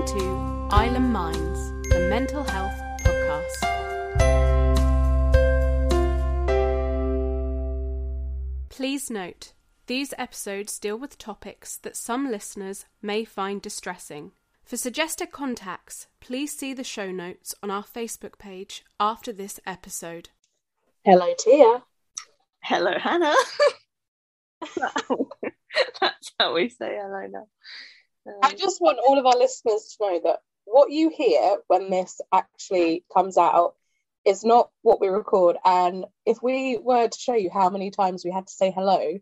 Welcome to Island Minds, the mental health podcast. Please note, these episodes deal with topics that some listeners may find distressing. For suggested contacts, please see the show notes on our Facebook page after this episode. Hello, Tia. Hello, Hannah. That's how we say hello now. Um, I just want all of our listeners to know that what you hear when this actually comes out is not what we record. And if we were to show you how many times we had to say hello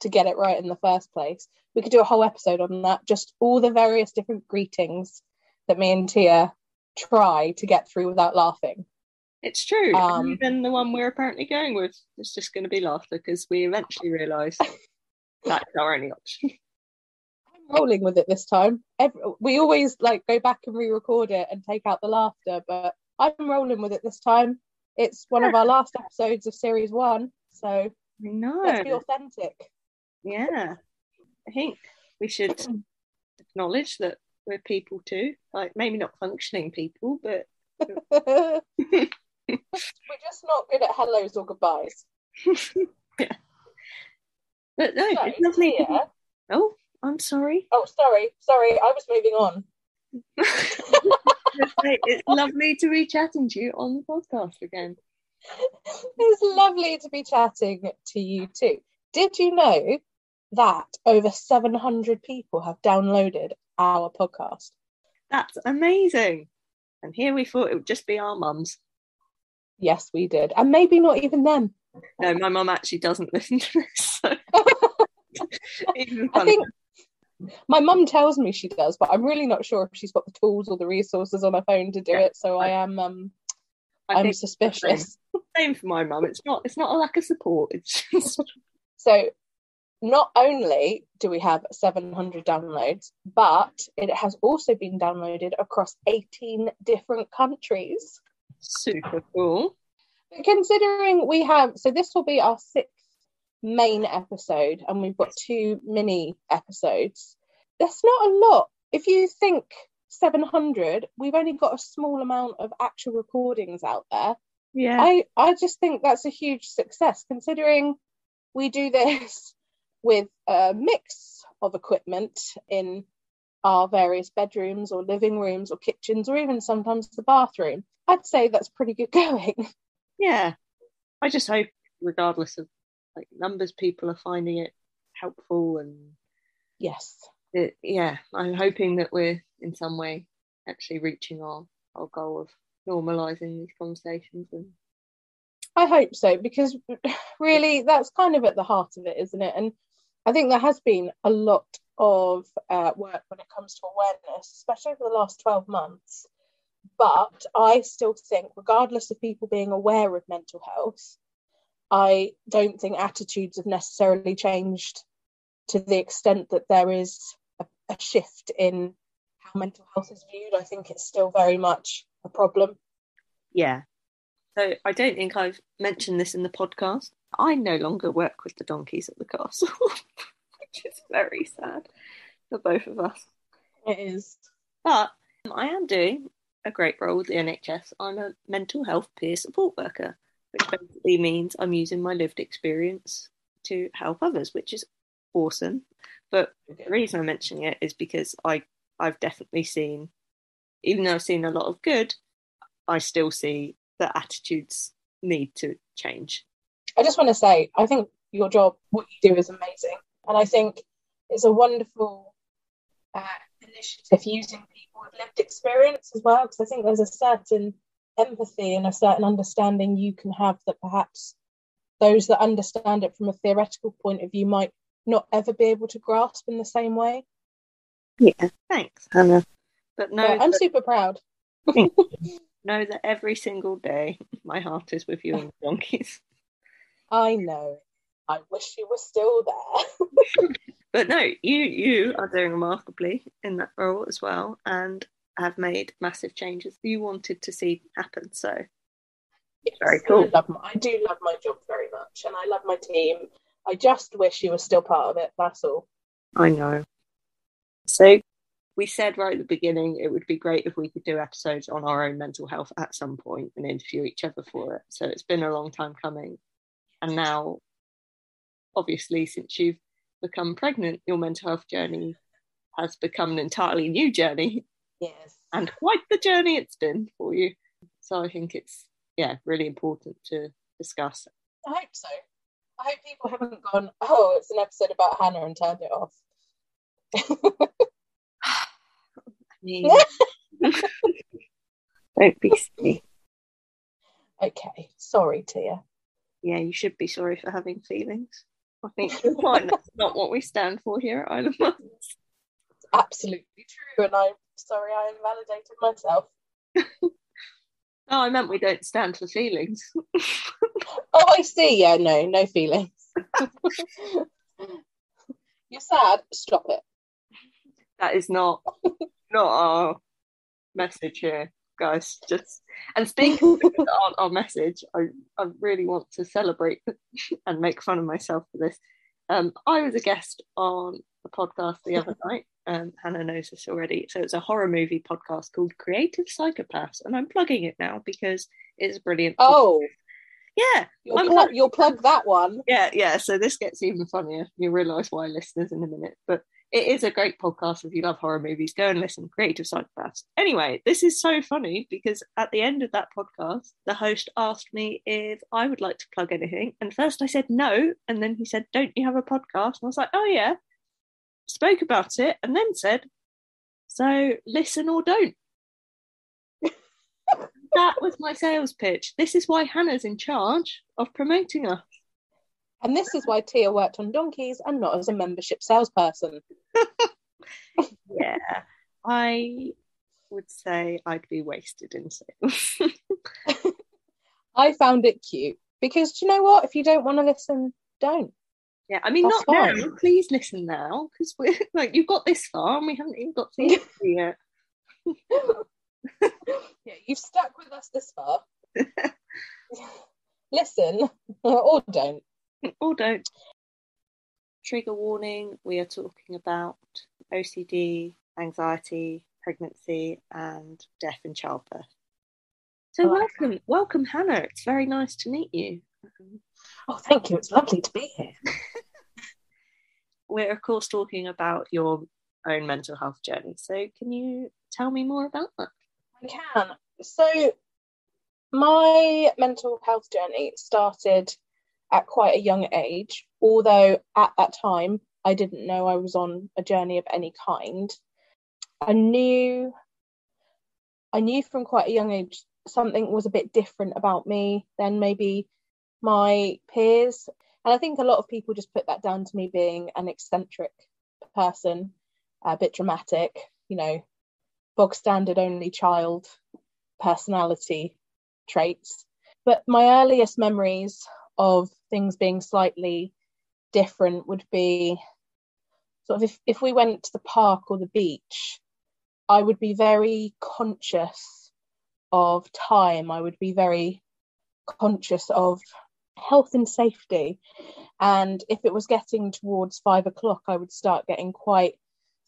to get it right in the first place, we could do a whole episode on that. Just all the various different greetings that me and Tia try to get through without laughing. it's true. um, Even the one we're apparently going with is just going to be laughter because we eventually realised that's our only option. Rolling with it this time. Every, we always like go back and re-record it and take out the laughter, but I'm rolling with it this time. It's one of our last episodes of series one, so No. let's be authentic. Yeah. I think we should hmm. acknowledge that we're people too. Like maybe not functioning people, but We're just not good at hellos or goodbyes. but no, So, it's lovely. be- Oh, I'm sorry. Oh, sorry, sorry, I was moving on. it's lovely to be chatting to you on the podcast again. It's lovely to be chatting to you too. Did you know that over 700 people have downloaded our podcast? That's amazing. And here we thought it would just be our mums. Yes, we did. And maybe not even them. No, my mum actually doesn't listen to this. So. Even I think my mum tells me she does, but I'm really not sure if she's got the tools or the resources on her phone to do Yeah. it. So I am um I I'm suspicious. same for my mum. It's not it's not a lack of support. It's just So not only do we have 700 downloads, but it has also been downloaded across 18 different countries. super cool. But considering we have, so this will be our sixth main episode, and we've got two mini episodes. That's not a lot. If you think 700, we've only got a small amount of actual recordings out there. Yeah. I, I just think that's a huge success considering we do this with a mix of equipment in our various bedrooms or living rooms or kitchens or even sometimes the bathroom. I'd say that's pretty good going. yeah. I just hope, regardless of like numbers, people are finding it helpful and yes. it, yeah, I'm hoping that we're in some way actually reaching our, our goal of normalizing these conversations and I hope so because really that's kind of at the heart of it, isn't it? And I think there has been a lot of uh, work when it comes to awareness, especially over the last 12 months. But I still think, regardless of people being aware of mental health, I don't think attitudes have necessarily changed to the extent that there is a, a shift in how mental health is viewed. I think it's still very much a problem. Yeah. So I don't think I've mentioned this in the podcast. I no longer work with the donkeys at the castle, which is very sad for both of us. It is. But I am doing a great role with the NHS. I'm a mental health peer support worker, which basically means I'm using my lived experience to help others, which is awesome. But the reason I'm mentioning it is because I I've definitely seen, even though I've seen a lot of good, I still see that attitudes need to change. I just want to say, I think your job, what you do, is amazing, and I think it's a wonderful uh, initiative using people with lived experience as well, because I think there's a certain empathy and a certain understanding you can have that perhaps those that understand it from a theoretical point of view might not ever be able to grasp in the same way. Yeah, thanks, Hannah. But no, But I'm super proud. know that every single day my heart is with you and the donkeys. I know. I wish you were still there. But no, you you are doing remarkably in that role as well, and have made massive changes you wanted to see happen. So Very cool. I, love my, I do love my job very much, and I love my team. I just wish you were still part of it. That's all. I know. So we said right at the beginning it would be great if we could do episodes on our own mental health at some point and interview each other for it. So it's been a long time coming. And now, obviously, since you've become pregnant, your mental health journey has become an entirely new journey. Yes. And quite the journey it's been for you. So I think it's, yeah, really important to discuss. I hope so. I hope people haven't gone, oh, it's an episode about Hannah and turned it off. I mean, don't be silly. Okay, sorry, Tia. Yeah, you should be sorry for having feelings. I think you're fine. That's not what we stand for here at Isle of. It's absolutely true, and I'm sorry I invalidated myself. Oh, I meant we don't stand for feelings. Oh, I see. Yeah, no, no feelings. You're sad. Stop it. that is not not our message here, guys. Just and speaking of our, our message, I, I really want to celebrate and make fun of myself for this. Um, I was a guest on a podcast the other night. Um, Hannah knows this already. So it's a horror movie podcast called Creative Psychopaths, and I'm plugging it now because it's brilliant. Oh, yeah, you'll, pl- plug- you'll plug that one. yeah, yeah. So this gets even funnier. You'll realise why, listeners, in a minute. But it is a great podcast if you love horror movies. Go and listen. Creative Psychopaths. Anyway, this is so funny because at the end of that podcast, the host asked me if I would like to plug anything, and first I said no, and then he said, "Don't you have a podcast?" And I was like, "Oh yeah." Spoke about it, and then said, "So listen or don't." that was my sales pitch. This is why Hannah's in charge of promoting us. And this is why Tia worked on donkeys and not as a membership salesperson. yeah, I would say I'd be wasted in sales. I found it cute because do you know what? If you don't want to listen, don't. Yeah, I mean, That's not fine. now. Please listen now because we're like you've got this far and we haven't even got to the yet. Yeah, you've stuck with us this far. listen or don't. Or don't. Trigger warning: We are talking about OCD, anxiety, pregnancy, and death in childbirth. So Oh, welcome, welcome, Hannah. It's very nice to meet you. Oh, thank you. It's lovely to be here. we're of course talking about your own mental health journey. So can you tell me more about that? I can. So, my mental health journey started at quite a young age, although at that time I didn't know I was on a journey of any kind. I knew I knew from quite a young age something was a bit different about me than maybe my peers. And I think a lot of people just put that down to me being an eccentric person, a bit dramatic, you know, bog standard only child personality traits. But my earliest memories of things being slightly different would be sort of if, if we went to the park or the beach, I would be very conscious of time. I would be very conscious of health and safety. And if it was getting towards five o'clock, I would start getting quite,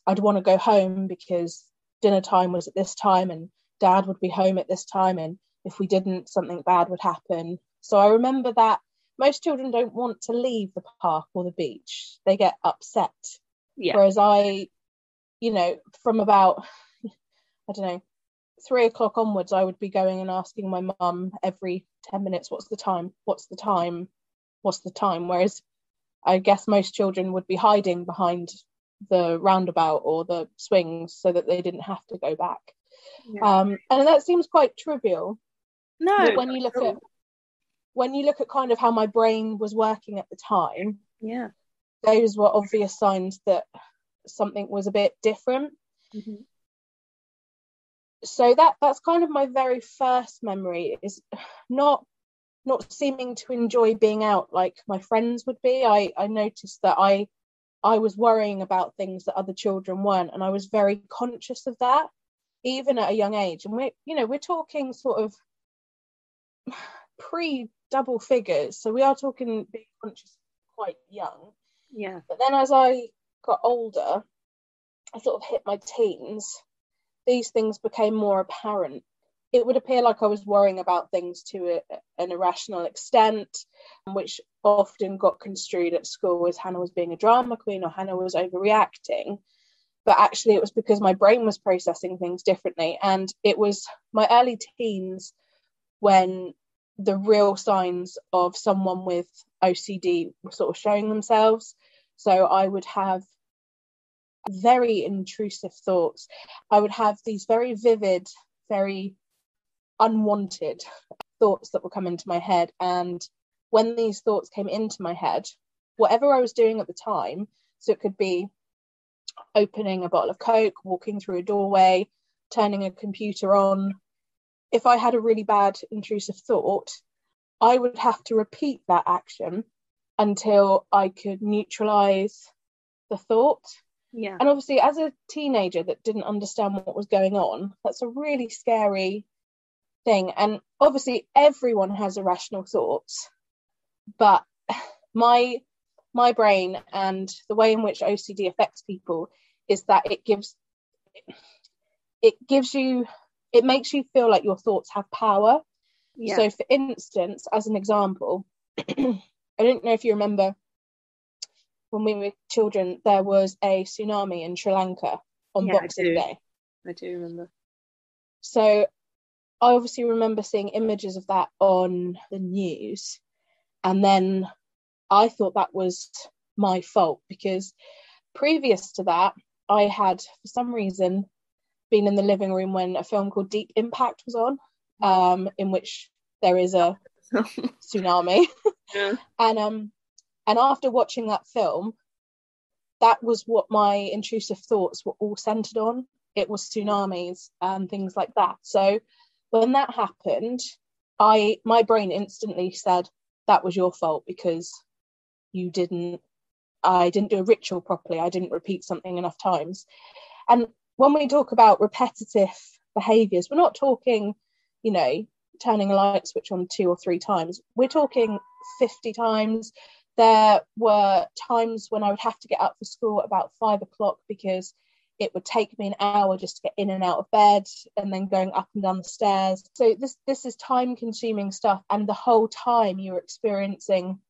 I'd want to go home because dinner time was at this time and dad would be home at this time. And if we didn't, something bad would happen. So I remember that most children don't want to leave the park or the beach, they get upset. Yeah. Whereas I, you know, from about, I don't know, three o'clock onwards, I would be going and asking my mum every 10 minutes, what's the time? What's the time? What's the time? Whereas I guess most children would be hiding behind the roundabout or the swings so that they didn't have to go back. Yeah. Um, and that seems quite trivial. no, but when you look at when you look at kind of how my brain was working at the time, yeah. those were obvious signs that something was a bit different. Mhm. So that that's kind of my very first memory is not not seeming to enjoy being out like my friends would be. I i noticed that i i was worrying about things that other children weren't and i was very conscious of that even at a young age. And we're you know we're talking sort of pre double figures so we are talking being conscious quite young. Yeah. but then as I got older, I sort of hit my teens, these things became more apparent. It would appear like I was worrying about things to a, an irrational extent, which often got construed at school as Hannah was being a drama queen or Hannah was overreacting. But actually, it was because my brain was processing things differently. And it was my early teens when the real signs of someone with OCD were sort of showing themselves. So I would have very intrusive thoughts. I would have these very vivid, very unwanted thoughts that would come into my head. And when these thoughts came into my head, whatever I was doing at the time, so it could be opening a bottle of Coke, walking through a doorway, turning a computer on, if I had a really bad intrusive thought, I would have to repeat that action until I could neutralize the thought. Yeah. And obviously, as a teenager that didn't understand what was going on, that's a really scary thing. And obviously, everyone has irrational thoughts, but my my brain and the way in which OCD affects people is that it gives it gives you it makes you feel like your thoughts have power. Yeah. So, for instance, as an example, I don't know if you remember when we were children, there was a tsunami in Sri Lanka on yeah, Boxing Day. I do remember. So, I obviously remember seeing images of that on the news, and then I thought that was my fault because previous to that, I had, for some reason, been in the living room when a film called Deep Impact was on, um, in which there is a tsunami. Yeah. and um, and after watching that film, that was what my intrusive thoughts were all centered on. It was tsunamis and things like that. So when that happened, I my brain instantly said that was your fault because you didn't I didn't do a ritual properly. I didn't repeat something enough times. And when we talk about repetitive behaviors, we're not talking, you know, turning a light switch on two or three times. We're talking 50 times. There were times when I would have to get up for school at about five o'clock because it would take me an hour just to get in and out of bed and then going up and down the stairs. So this this is time consuming stuff and the whole time you're experiencing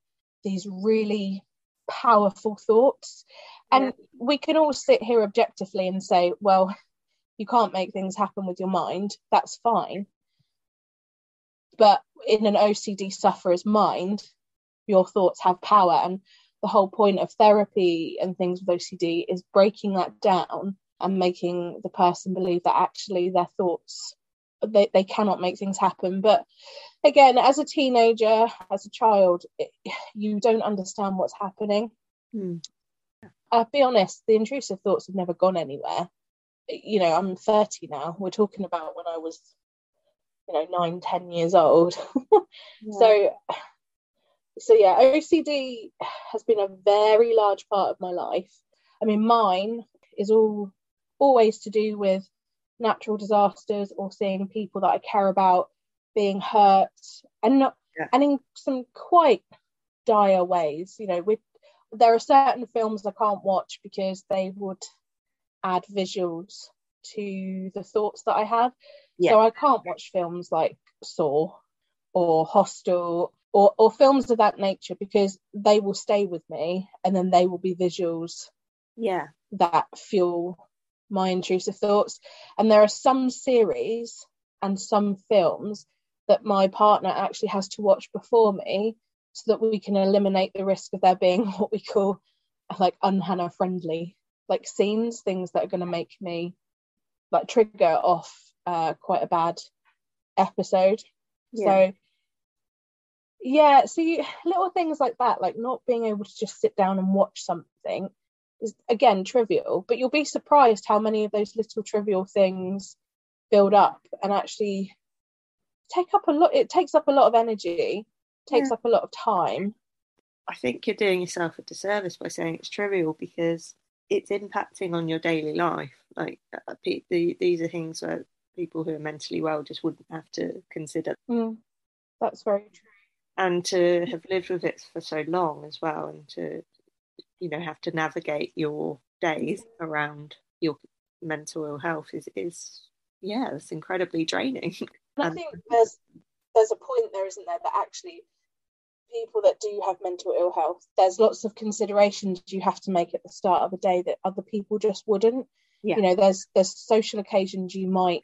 these really powerful thoughts and yeah. we can all sit here objectively and say, well, you can't make things happen with your mind. That's fine. But in an OCD sufferer's mind, your thoughts have power. And the whole point of therapy and things with OCD is breaking that down and making the person believe that actually their thoughts they, they cannot make things happen but again as a teenager as a child it, you don't understand what's happening hmm. I'll be honest, the intrusive thoughts have never gone anywhere. You know, I'm 30 now. We're talking about when I was, you know, nine, ten years old. yeah. So, so yeah, OCD has been a very large part of my life. I mean, mine is all always to do with natural disasters or seeing people that I care about being hurt, and not, yeah. and in some quite dire ways. You know, with there are certain films I can't watch because they would add visuals to the thoughts that I have. Yeah. So I can't watch films like Saw or Hostel or, or films of that nature because they will stay with me and then they will be visuals yeah. that fuel my intrusive thoughts. And there are some series and some films that my partner actually has to watch before me so that we can eliminate the risk of there being what we call like unhannah friendly like scenes things that are going to make me like trigger off uh, quite a bad episode. Yeah. so yeah so you, little things like that like not being able to just sit down and watch something is again trivial but you'll be surprised how many of those little trivial things build up and actually take up a lot it takes up a lot of energy takes yeah. up a lot of time. I think you're doing yourself a disservice by saying it's trivial because it's impacting on your daily life. Like uh, the, these are things that people who are mentally well just wouldn't have to consider. Mm, that's very true. And to have lived with it for so long as well, and to you know have to navigate your days around your mental ill health is is yeah, it's incredibly draining. And I think there's there's a point there, isn't there, that actually people that do have mental ill health, there's lots of considerations you have to make at the start of a day that other people just wouldn't. Yeah. You know, there's there's social occasions you might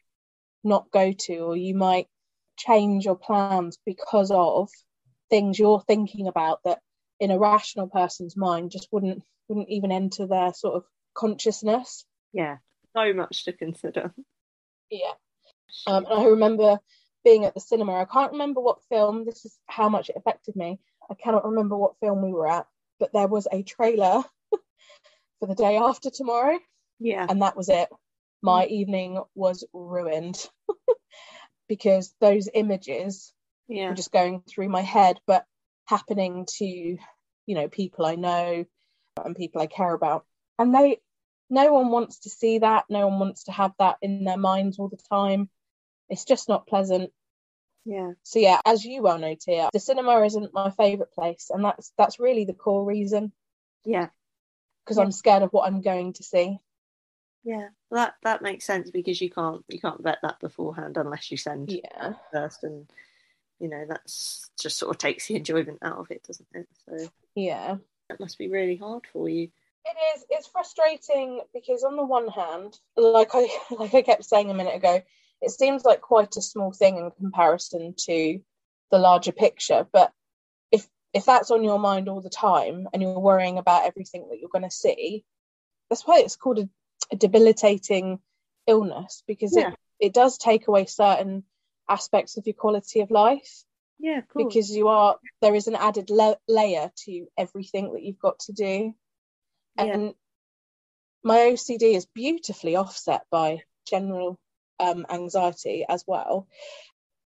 not go to, or you might change your plans because of things you're thinking about that in a rational person's mind just wouldn't wouldn't even enter their sort of consciousness. Yeah, so much to consider. Yeah. Um, and I remember being at the cinema. I can't remember what film. This is how much it affected me. I cannot remember what film we were at, but there was a trailer for the day after tomorrow, Yeah, and that was it. My evening was ruined because those images yeah, just going through my head, but happening to, you know, people I know and people I care about. And they, no one wants to see that. No one wants to have that in their minds all the time. It's just not pleasant. yeah, So yeah, as you well know, Tia, the cinema isn't my favourite place, and that's that's really the core reason yeah, because Yeah. I'm scared of what I'm going to see. yeah. That that makes sense because you can't you can't vet that beforehand unless you send Yeah, first, and you know that's just sort of takes the enjoyment out of it, doesn't it? So yeah. that must be really hard for you. It is. It's frustrating because on the one hand, like I like I kept saying a minute ago, it seems like quite a small thing in comparison to the larger picture. But if if that's on your mind all the time and you're worrying about everything that you're going to see, that's why it's called a, a debilitating illness because Yeah. it it does take away certain aspects of your quality of life Yeah, of because you are there is an added la- layer to everything that you've got to do Yeah. and my OCD is beautifully offset by general um, anxiety as well.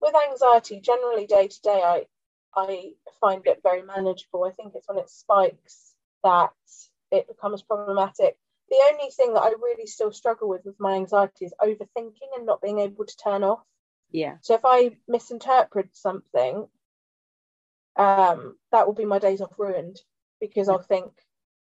With anxiety, generally day to day, I I find it very manageable. I think it's when it spikes that it becomes problematic. The only thing that I really still struggle with with my anxiety is overthinking and not being able to turn off. Yeah, So if I misinterpret something, um, that will be my days off ruined because I'll think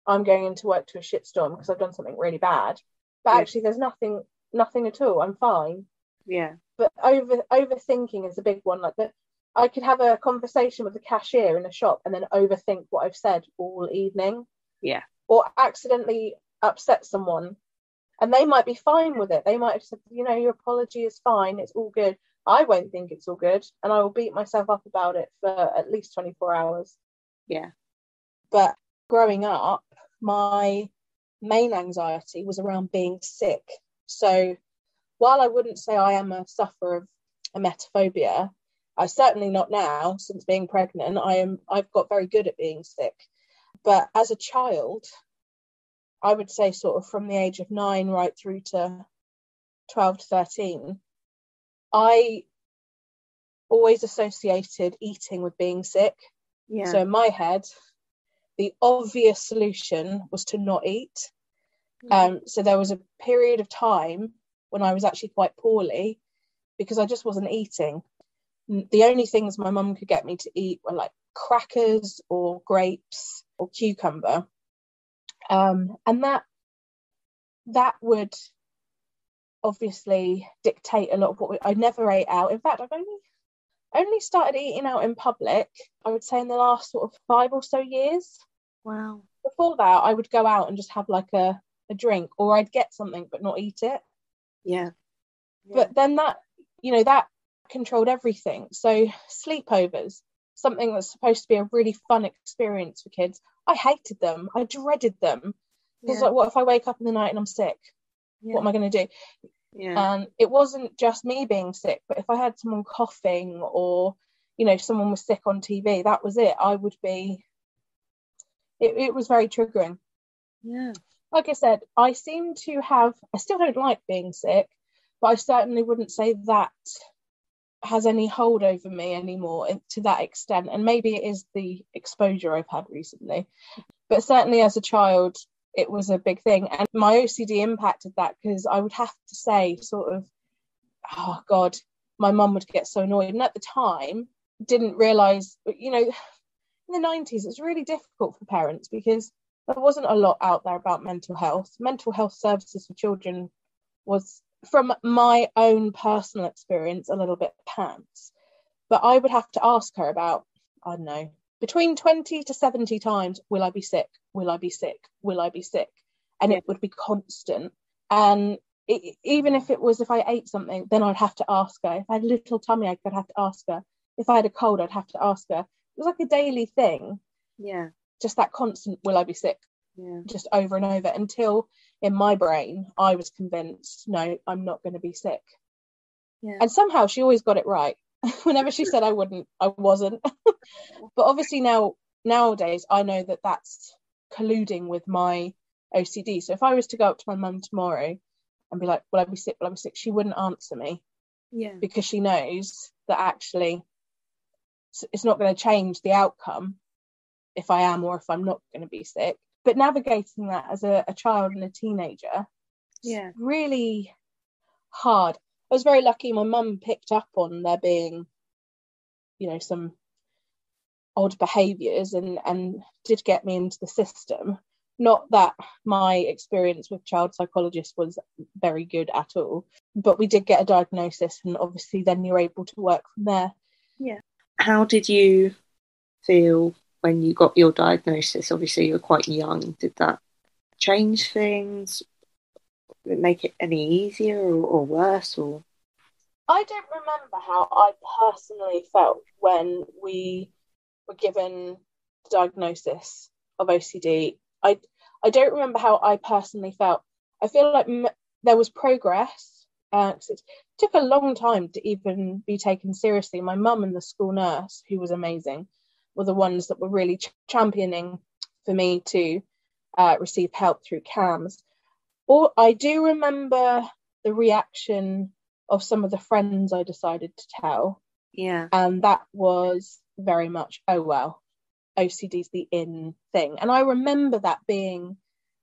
I'm going into work to a shitstorm because I've done something really bad. But Yeah. actually, there's nothing, nothing at all. I'm fine. yeah, But over overthinking is a big one. Like that, I could have a conversation with the cashier in a shop and then overthink what I've said all evening. Yeah. Or accidentally upset someone, and they might be fine with it. They might have said, you know, your apology is fine. It's all good. I won't think it's all good, and I will beat myself up about it for at least 24 hours. yeah, But growing up, my main anxiety was around being sick. So while I wouldn't say I am a sufferer of emetophobia, I certainly not now since being pregnant. I am I've got very good at being sick. But as a child, I would say sort of from the age of nine right through to 12 to 13, I always associated eating with being sick. yeah, So in my head, the obvious solution was to not eat. Um, so there was a period of time when I was actually quite poorly because I just wasn't eating. The only things my mum could get me to eat were like crackers or grapes or cucumber, um, and that that would obviously dictate a lot of what we, I never ate out. In fact, I've only only started eating out in public. I would say in the last sort of five or so years wow, before that I would go out and just have like a, a drink or I'd get something but not eat it. yeah, But then that you know that controlled everything. So sleepovers, something that's supposed to be a really fun experience for kids. I hated them. I dreaded them. Because yeah, like what if I wake up in the night and I'm sick? yeah, What am I gonna do? yeah, And it wasn't just me being sick, but if I had someone coughing or you know, someone was sick on TV, that was it. I would be it, it was very triggering. yeah, like I said, I seem to have, I still don't like being sick, but I certainly wouldn't say that has any hold over me anymore to that extent. And maybe it is the exposure I've had recently. But certainly as a child, it was a big thing. And my OCD impacted that because I would have to say, sort of, oh God, my mum would get so annoyed. And at the time, didn't realize, you know, in the 90s, it's really difficult for parents because there wasn't a lot out there about mental health. Mental health services for children was, from my own personal experience, a little bit pants. But I would have to ask her about, I don't know, between 20 to 70 times, will I be sick? Will I be sick? Will I be sick? And it would be constant. And it, even if it was if I ate something, then I'd have to ask her. If I had a little tummy ache, I'd have to ask her. If I had a cold, I'd have to ask her. It was like a daily thing. Yeah. Just that constant, will I be sick? Yeah. Just over and over until in my brain, I was convinced, no, I'm not going to be sick. Yeah. And somehow she always got it right. Whenever she said I wouldn't, I wasn't. but obviously now, nowadays, I know that that's colluding with my OCD. So if I was to go up to my mum tomorrow and be like, "Will I be sick? Will I be sick?" She wouldn't answer me Yeah. because she knows that actually it's not going to change the outcome if I am or if I'm not going to be sick. But navigating that as a, a child and a teenager, Yeah. really hard. I was very lucky. My mum picked up on there being, you know, some odd behaviours and and did get me into the system. Not that my experience with child psychologists was very good at all, but we did get a diagnosis, and obviously then you're able to work from there. Yeah. How did you feel when you got your diagnosis? Obviously, you were quite young. Did that change things? Make it any easier or, or worse? Or I don't remember how I personally felt when we were given the diagnosis of OCD. I I don't remember how I personally felt. I feel like m- there was progress. Uh, it took a long time to even be taken seriously. My mum and the school nurse, who was amazing, were the ones that were really ch- championing for me to uh, receive help through CAMHS. Or I do remember the reaction of some of the friends I decided to tell, yeah, and that was very much, oh well, OCD's the in thing. And I remember that being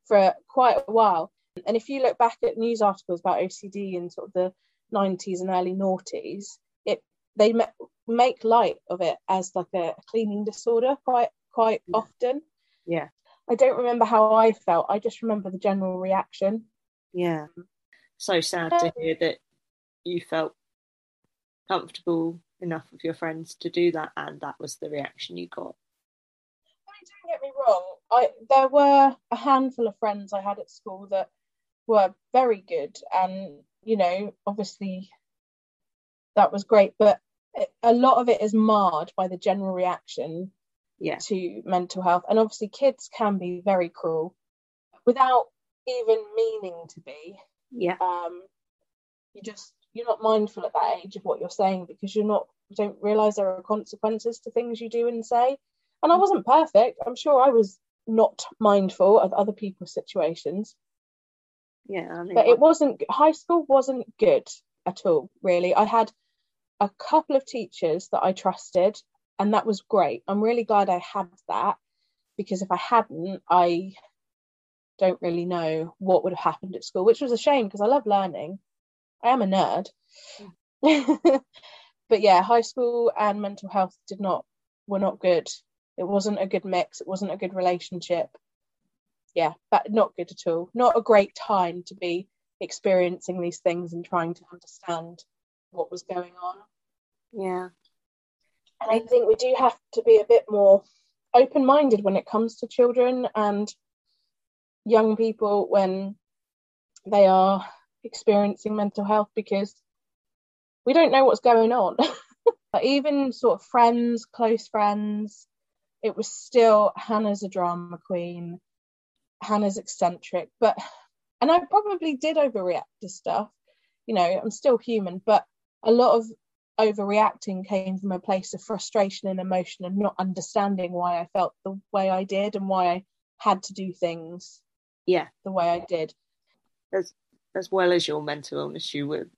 for quite a while. And if you look back at news articles about OCD in sort of the 90s and early noughties, they ma- make light of it as like a cleaning disorder quite quite Yeah. often. yeah, I don't remember how I felt. I just remember the general reaction. yeah. So sad to um, hear that you felt comfortable enough with your friends to do that, and that was the reaction you got. I mean, don't get me wrong. I there were a handful of friends I had at school that were very good, and you know, obviously, that was great. But a lot of it is marred by the general reaction Yeah, to mental health, and obviously, kids can be very cruel without even meaning to be. yeah, Um, you just you're not mindful at that age of what you're saying because you're not you don't realize there are consequences to things you do and say. And I wasn't perfect. I'm sure I was not mindful of other people's situations, yeah. I mean, but it wasn't high school wasn't good at all. Really, I had a couple of teachers that I trusted, and that was great. I'm really glad I had that because if I hadn't, I don't really know what would have happened at school, which was a shame because I love learning. I am a nerd. but yeah, high school and mental health did not were not good. It wasn't a good mix. It wasn't a good relationship. Yeah, but not good at all. Not a great time to be experiencing these things and trying to understand what was going on. Yeah, And I think we do have to be a bit more open minded when it comes to children and young people when they are experiencing mental health because we don't know what's going on. But Even sort of friends, close friends, it was still Hannah's a drama queen, Hannah's eccentric, but and I probably did overreact to stuff. You know, I'm still human, but a lot of overreacting came from a place of frustration and emotion and not understanding why I felt the way I did and why I had to do things yeah. the way I did. As as well as your mental illness, you were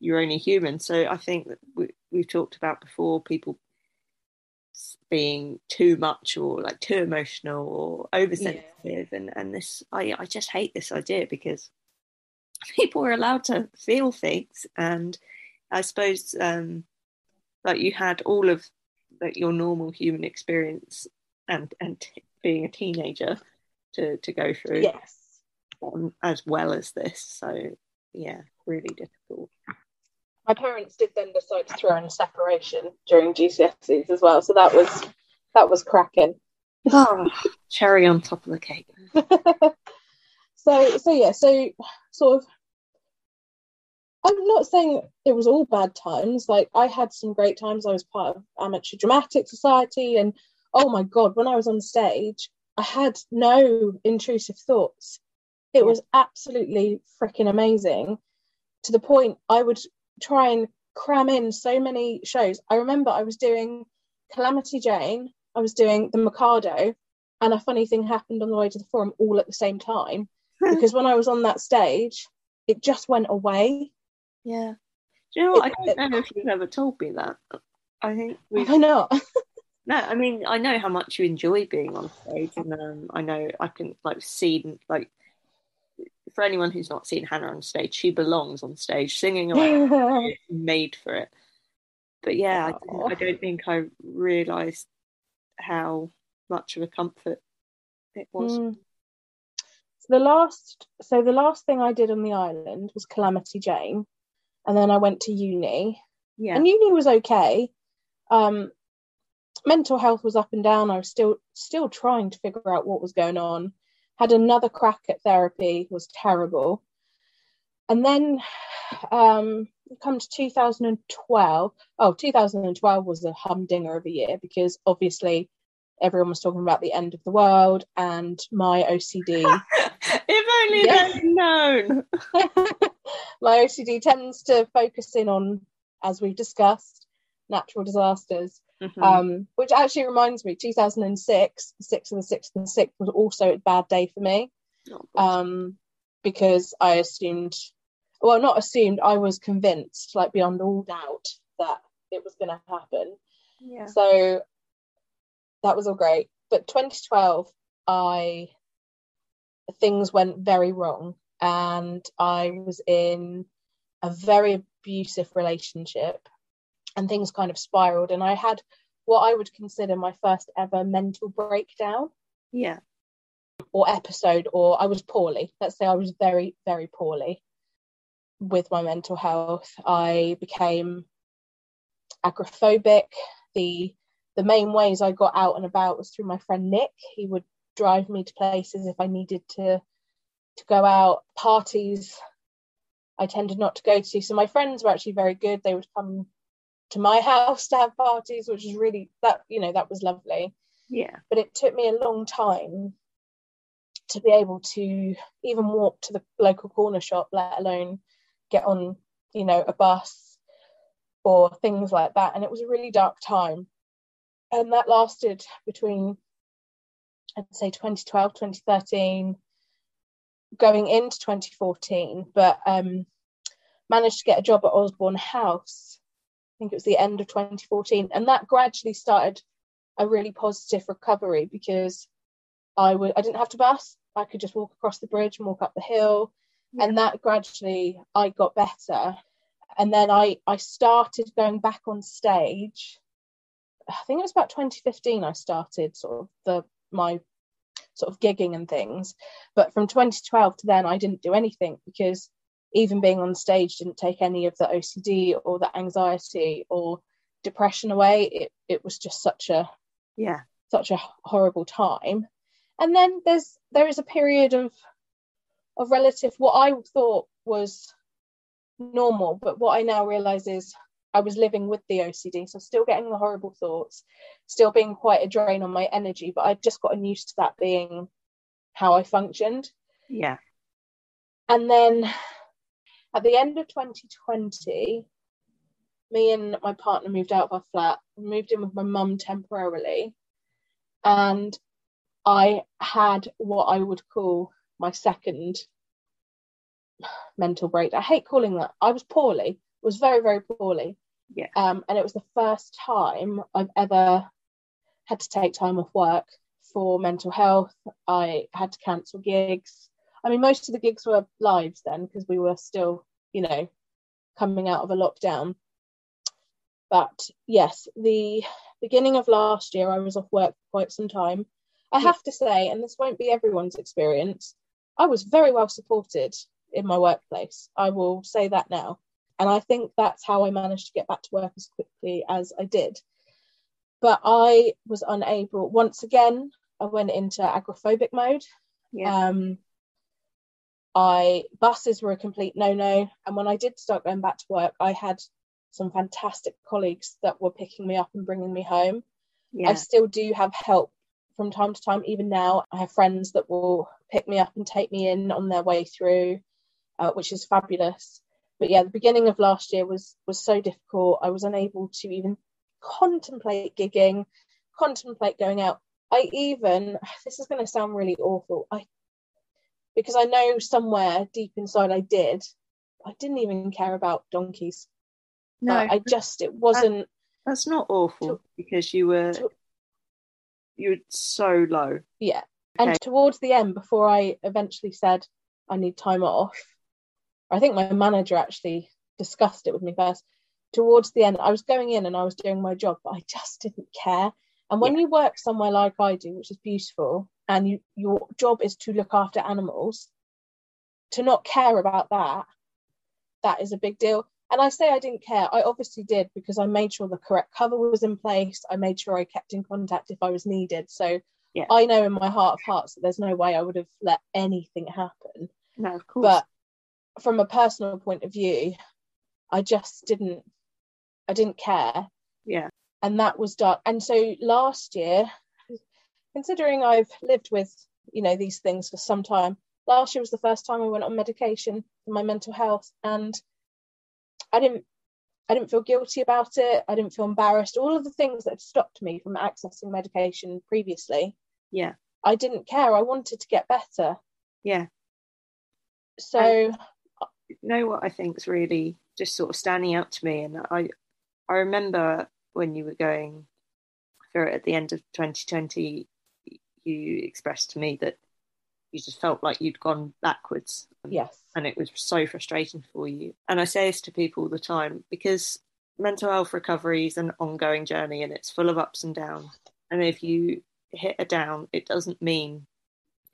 you're only human. So I think that we we've talked about before people being too much or like too emotional or oversensitive and and this I I just hate this idea because people are allowed to feel things and I suppose um like you had all of like your normal human experience and and t- being a teenager to to go through yes um, as well as this. So yeah, really difficult. My parents did then decide to throw in a separation during GCSEs as well, so that was that was cracking. Oh, cherry on top of the cake. so so yeah, so sort of I'm not saying it was all bad times. Like I had some great times. I was part of amateur dramatic society, and oh my god, when I was on stage, I had no intrusive thoughts. It was absolutely freaking amazing. To the point I would try and cram in so many shows. I remember I was doing Calamity Jane, I was doing the Mikado, and a funny thing happened on the way to the forum all at the same time. because when I was on that stage, it just went away. Yeah. Do you know what? I don't know if you've ever told me that. I think we've... I know. no, I mean I know how much you enjoy being on stage, and um, I know I can like see like for anyone who's not seen Hannah on stage, she belongs on stage singing away, made for it. But yeah, I, I don't think I realised how much of a comfort it was. Mm. So the last, so the last thing I did on the island was Calamity Jane, and then I went to uni. Yeah. And uni was okay. Um, mental health was up and down. I was still still trying to figure out what was going on. Had another crack at therapy. Was terrible. And then um, come to 2012. Oh, 2012 was a humdinger of a year because obviously everyone was talking about the end of the world and my OCD. if only yeah. they'd known. my OCD tends to focus in on, as we've discussed, natural disasters. Mm-hmm. Um, which actually reminds me, 2006, the 6th of the 6th and the 6th was also a bad day for me. Oh, um, because I assumed, well, not assumed, I was convinced, like beyond all doubt, that it was going to happen. Yeah. So that was all great. But 2012, I things went very wrong, and I was in a very abusive relationship, and things kind of spiraled. And I had what I would consider my first ever mental breakdown. Yeah. Or episode, or I was poorly. Let's say I was very, very poorly with my mental health. I became agoraphobic. The the main ways I got out and about was through my friend Nick. He would drive me to places if I needed to to go out. Parties I tended not to go to. So my friends were actually very good. They would come to my house to have parties, which was really that you know that was lovely. Yeah. But it took me a long time to be able to even walk to the local corner shop, let alone get on, you know, a bus or things like that. And it was a really dark time and that lasted between I'd say 2012, 2013, going into 2014, but um, managed to get a job at Osborne House. I think it was the end of 2014, and that gradually started a really positive recovery because I would I didn't have to bus. I could just walk across the bridge and walk up the hill, yeah. and that gradually I got better. And then I I started going back on stage I think it was about 2015 I started sort of the my sort of gigging and things. But from 2012 to then I didn't do anything because even being on stage didn't take any of the OCD or the anxiety or depression away. It it was just such a yeah such a horrible time. And then there's there is a period of of relative what I thought was normal, but what I now realise is I was living with the OCD, so still getting the horrible thoughts, still being quite a drain on my energy, but I'd just gotten used to that being how I functioned. Yeah. And then at the end of 2020, me and my partner moved out of our flat, moved in with my mum temporarily, and I had what I would call my second mental break. I hate calling that. I was poorly, was very, very poorly. Yeah. Um, and it was the first time I've ever had to take time off work for mental health. I had to cancel gigs. I mean, most of the gigs were lives then because we were still, you know, coming out of a lockdown. But yes, the beginning of last year, I was off work for quite some time. I have to say, and this won't be everyone's experience, I was very well supported in my workplace. I will say that now. And I think that's how I managed to get back to work as quickly as I did. But I was unable, once again, I went into agoraphobic mode. Yeah. Um, I buses were a complete no-no, and when I did start going back to work, I had some fantastic colleagues that were picking me up and bringing me home. yeah. I still do have help from time to time. Even now, I have friends that will pick me up and take me in on their way through, uh, which is fabulous. But yeah, the beginning of last year was was so difficult. I was unable to even contemplate gigging, contemplate going out. I even this is going to sound really awful. I because I know somewhere deep inside I did. I didn't even care about donkeys. no, I just it wasn't. that's not awful to- because you were to- you were so low. Yeah. Okay. And towards the end, before I eventually said I need time off, I think my manager actually discussed it with me first. Towards the end, I was going in and I was doing my job, but I just didn't care. And when you work somewhere like I do, which is beautiful, and you, your job is to look after animals, to not care about that, that is a big deal. And I say I didn't care. I obviously did because I made sure the correct cover was in place. I made sure I kept in contact if I was needed. So Yeah. I know in my heart of hearts that there's no way I would have let anything happen. No, of course. But from a personal point of view, I just didn't I didn't care. yeah. And that was dark. And so last year, considering I've lived with, you know, these things for some time, last year was the first time I went on medication for my mental health and I didn't I didn't feel guilty about it. I didn't feel embarrassed. All of the things that had stopped me from accessing medication previously, Yeah. I didn't care. I wanted to get better. Yeah. So know what I think is really just sort of standing out to me, and I I remember when you were going through it at the end of 2020, you expressed to me that you just felt like you'd gone backwards, yes. and it was so frustrating for you. And I say this to people all the time because mental health recovery is an ongoing journey, and it's full of ups and downs. And if you hit a down, it doesn't mean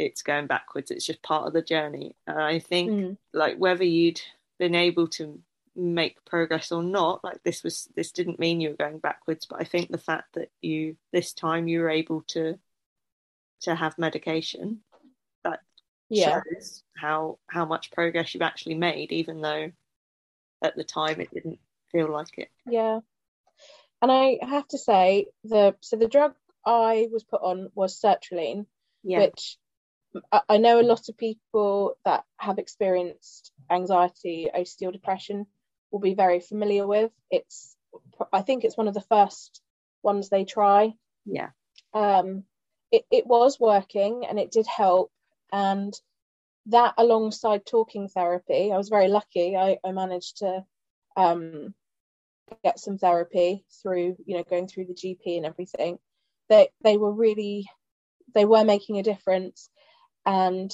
it's going backwards. It's just part of the journey. And I think Mm. like whether you'd been able to make progress or not like this was this didn't mean you were going backwards but i think the fact that you this time you were able to to have medication that Yeah. shows how how much progress you've actually made even though at the time it didn't feel like it Yeah. And I have to say the so the drug I was put on was sertraline, yeah which I, know a lot of people that have experienced anxiety, OCD, or depression will be very familiar with. It's I think it's one of the first ones they try. yeah Um, it, it was working and it did help. And that alongside talking therapy, I was very lucky. I, I managed to um, get some therapy through, you know, going through the GP and everything. They they were really they were making a difference. And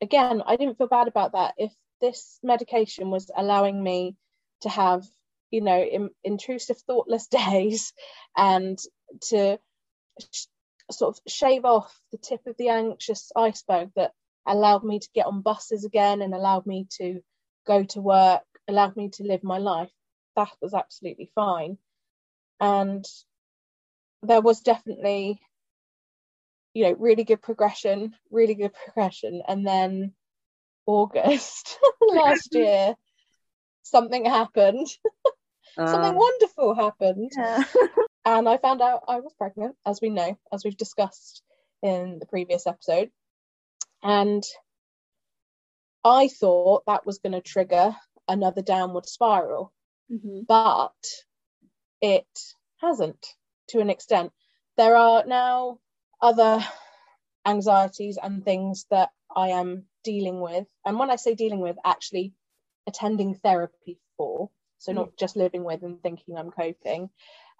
again, I didn't feel bad about that. If this medication was allowing me to have, you know, in, intrusive, thoughtless days and to sh- sort of shave off the tip of the anxious iceberg that allowed me to get on buses again and allowed me to go to work, allowed me to live my life, that was absolutely fine. And there was definitely, you know, really good progression, really good progression. And then August last year, something happened, something Um, wonderful happened yeah and I found out I was pregnant, as we know, as we've discussed in the previous episode. And I thought that was going to trigger another downward spiral, Mhm. but it hasn't to an extent. There are now other anxieties and things that I am dealing with. And when I say dealing with, actually attending therapy for, so not just living with and thinking I'm coping.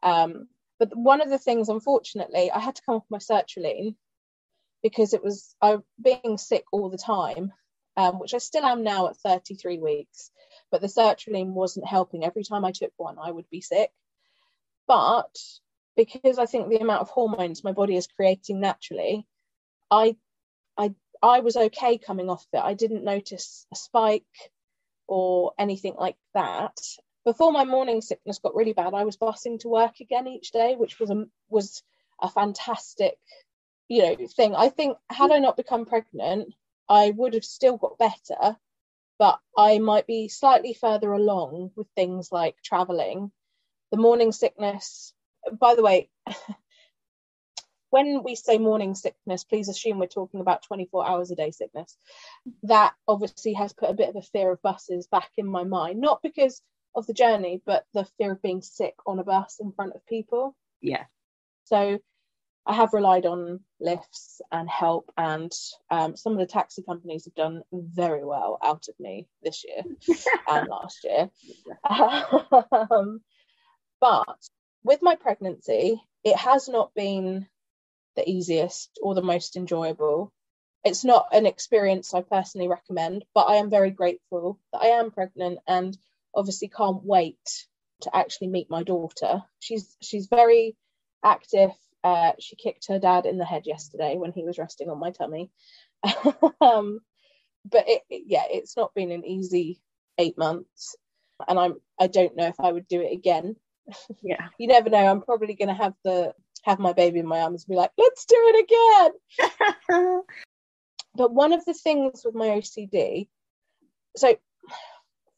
Um, but one of the things, unfortunately, I had to come off my sertraline because it was I being sick all the time, um, which I still am now at 33 weeks. But the sertraline wasn't helping. Every time I took one, I would be sick. But because I think the amount of hormones my body is creating naturally, I I I was okay coming off it. I didn't notice a spike or anything like that. Before my morning sickness got really bad, I was busing to work again each day, which was a was a fantastic, you know, thing. I think had I not become pregnant, I would have still got better, but I might be slightly further along with things like traveling. The morning sickness, by the way, when we say morning sickness, please assume we're talking about 24 hours a day sickness. That obviously has put a bit of a fear of buses back in my mind, not because of the journey, but the fear of being sick on a bus in front of people. Yeah. So I have relied on lifts and help, and um, some of the taxi companies have done very well out of me this year and last year. um, but with my pregnancy, it has not been the easiest or the most enjoyable. It's not an experience I personally recommend, but I am very grateful that I am pregnant and obviously can't wait to actually meet my daughter. She's she's very active. Uh, she kicked her dad in the head yesterday when he was resting on my tummy. um, but it, it, yeah, it's not been an easy eight months, and I'm I don't know if I would do it again. Yeah, you never know. I'm probably going to have the have my baby in my arms and be like, let's do it again. but one of the things with my OCD, so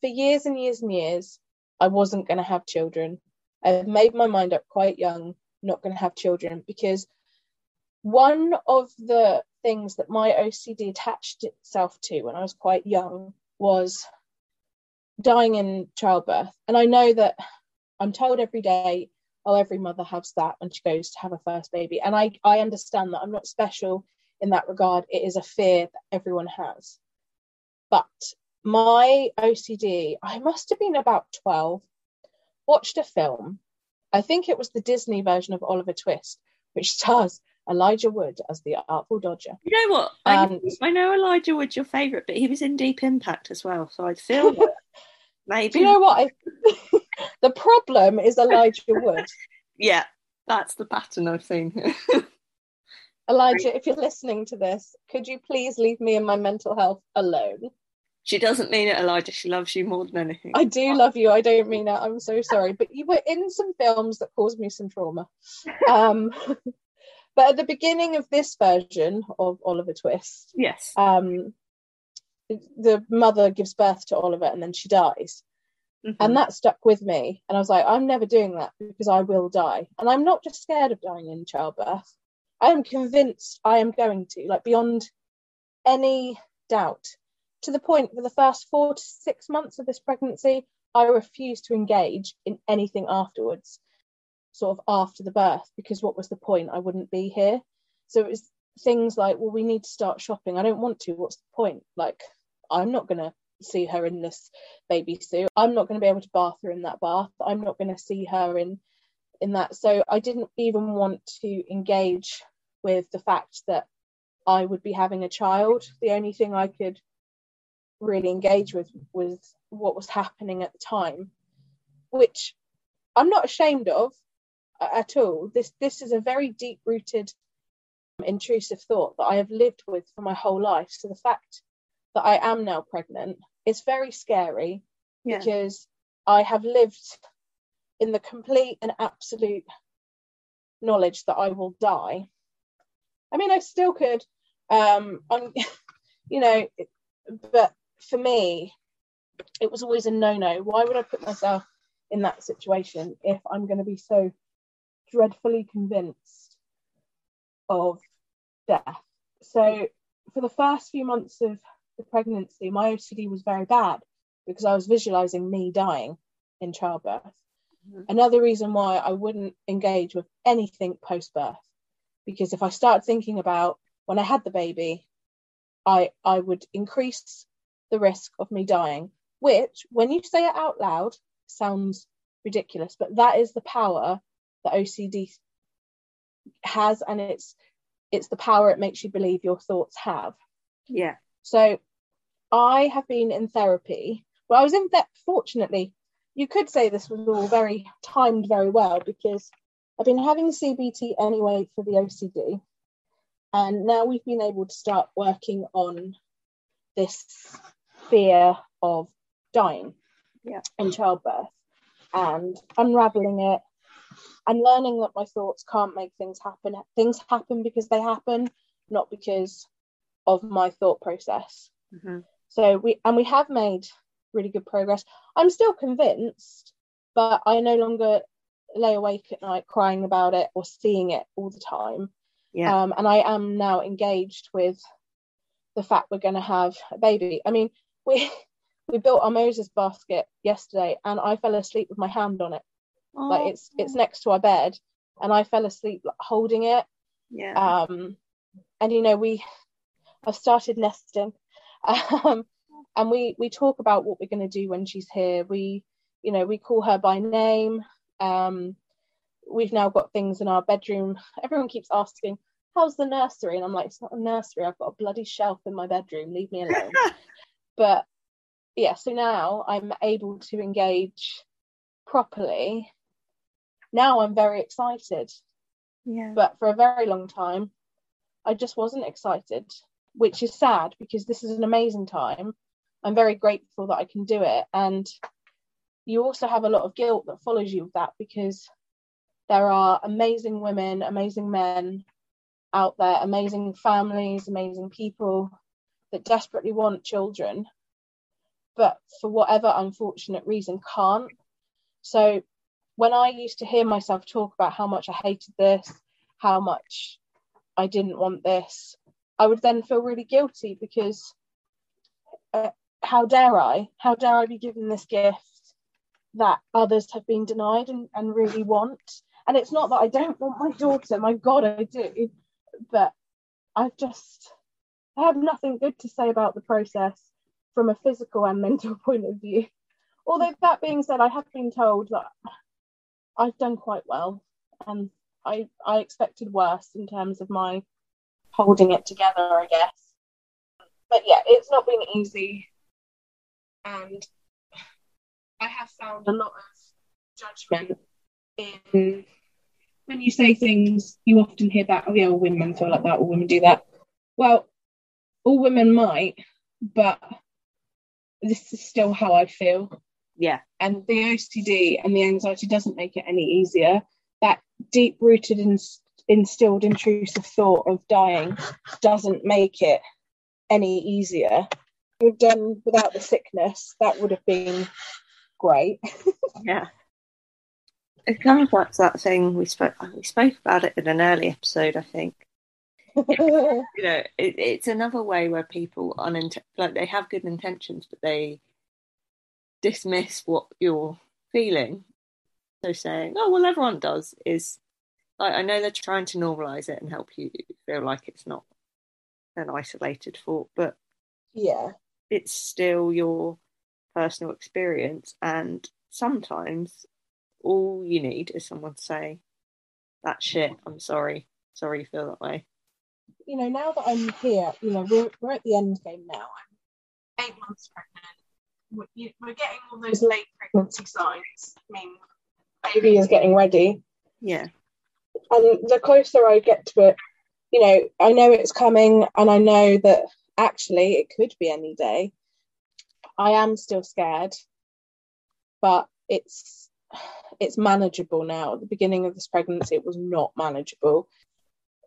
for years and years and years, I wasn't going to have children. I made my mind up quite young, not going to have children because one of the things that my OCD attached itself to when I was quite young was dying in childbirth. And I know that I'm told every day oh, every mother has that when she goes to have a first baby. And I, I understand that I'm not special in that regard. It is a fear that everyone has. But my OCD, I must have been about 12, watched a film. I think it was the Disney version of Oliver Twist, which stars Elijah Wood as the Artful Dodger. You know what? I, I know Elijah Wood's your favourite, but he was in Deep Impact as well. So I feel maybe. Do you know what? I, the problem is Elijah Wood. yeah, that's the pattern I've seen. Elijah, if you're listening to this, could you please leave me and my mental health alone? She doesn't mean it, Elijah. She loves you more than anything. I do love you. I don't mean it. I'm so sorry. But you were in some films that caused me some trauma. Um, but at the beginning of this version of Oliver Twist, yes, um, the mother gives birth to Oliver and then she dies. Mm-hmm. And that stuck with me. And I was like, I'm never doing that because I will die. And I'm not just scared of dying in childbirth. I am convinced I am going to, like beyond any doubt. To the point for the first four to six months of this pregnancy, I refused to engage in anything afterwards, sort of after the birth, because what was the point? I wouldn't be here. So it was things like, well, we need to start shopping. I don't want to. What's the point? Like, I'm not going to see her in this baby suit. I'm not going to be able to bath her in that bath. I'm not going to see her in in that. So I didn't even want to engage with the fact that I would be having a child. The only thing I could really engage with was what was happening at the time, which I'm not ashamed of at all. This this is a very deep rooted intrusive thought that I have lived with for my whole life. So the fact that I am now pregnant is very scary yeah. because I have lived in the complete and absolute knowledge that I will die. I mean, I still could, um, I'm, you know, but for me, it was always a no-no. Why would I put myself in that situation if I'm going to be so dreadfully convinced of death? So, for the first few months of the pregnancy, my OCD was very bad because I was visualizing me dying in childbirth. Mm-hmm. Another reason why I wouldn't engage with anything post birth, because if I start thinking about when I had the baby, I I would increase the risk of me dying, which when you say it out loud sounds ridiculous, but that is the power that OCD has, and it's it's the power it makes you believe your thoughts have. Yeah. So I have been in therapy. Well, I was in that, fortunately, you could say this was all very timed very well because I've been having CBT anyway for the OCD. And now we've been able to start working on this fear of dying Yeah. in childbirth and unraveling it and learning that my thoughts can't make things happen. Things happen because they happen, not because of my thought process. hmm So we and we have made really good progress. I'm still convinced, but I no longer lay awake at night crying about it or seeing it all the time. Yeah. Um, and I am now engaged with the fact we're going to have a baby. I mean, we we built our Moses basket yesterday, and I fell asleep with my hand on it. Like it's it's next to our bed, and I fell asleep holding it. yeah. Um, and you know we, I've started nesting, um, and we we talk about what we're going to do when she's here. We, you know, we call her by name. Um, we've now got things in our bedroom. Everyone keeps asking, "How's the nursery?" And I'm like, "It's not a nursery. I've got a bloody shelf in my bedroom. Leave me alone." but yeah, so now I'm able to engage properly. Now I'm very excited yeah. but for a very long time I just wasn't excited, which is sad because this is an amazing time. I'm very grateful that I can do it. And you also have a lot of guilt that follows you with that because there are amazing women, amazing men out there, amazing families, amazing people that desperately want children, but for whatever unfortunate reason can't. So when I used to hear myself talk about how much I hated this, how much I didn't want this, I would then feel really guilty because uh, how dare I? How dare I be given this gift that others have been denied and, and really want? And it's not that I don't want my daughter, my God, I do, but I've just, I have nothing good to say about the process from a physical and mental point of view. Although, that being said, I have been told that I've done quite well and I, I expected worse in terms of my holding it together, I guess. But yeah, it's not been easy. And I have found a lot of judgment in when you say things, you often hear that, oh yeah, all women feel like that, all women do that. Well, all women might, but this is still how I feel. yeah. And the OCD and the anxiety doesn't make it any easier. That deep rooted and instilled intrusive thought of dying doesn't make it any easier. We've done without the sickness, that would have been great. Yeah. It kind of like that thing we spoke we spoke about it in an early episode, I think. You know, it, it's another way where people unint- like they have good intentions, but they dismiss what you're feeling. So saying, "Oh well, everyone does," is like I know they're trying to normalize it and help you feel like it's not an isolated thought, but yeah. it's still your personal experience and sometimes all you need is someone to say that shit i'm sorry sorry you feel that way You know, now that I'm here, you know, we're, we're at the end game now. I'm eight months pregnant. We're, we're getting all those late pregnancy signs. I mean, baby is getting ready. yeah and the closer I get to it, you know, I know it's coming and I know that actually it could be any day. I am still scared, but it's it's manageable now. At the beginning of this pregnancy, it was not manageable.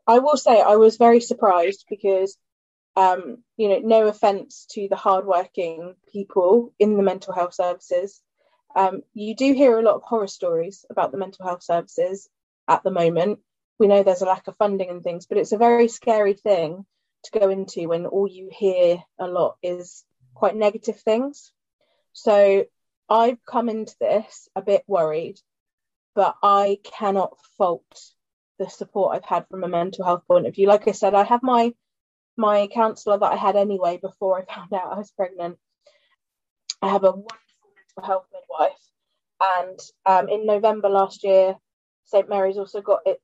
I will say I was very surprised because um, you know, no offense to the hardworking people in the mental health services. Um, you do hear a lot of horror stories about the mental health services at the moment. We know there's a lack of funding and things, but it's a very scary thing to go into when all you hear a lot is quite negative things. So I've come into this a bit worried, but I cannot fault the support I've had from a mental health point of view. Like I said, I have my my counsellor that I had anyway before I found out I was pregnant. I have a wonderful mental health midwife, and um, in November last year, St Mary's also got its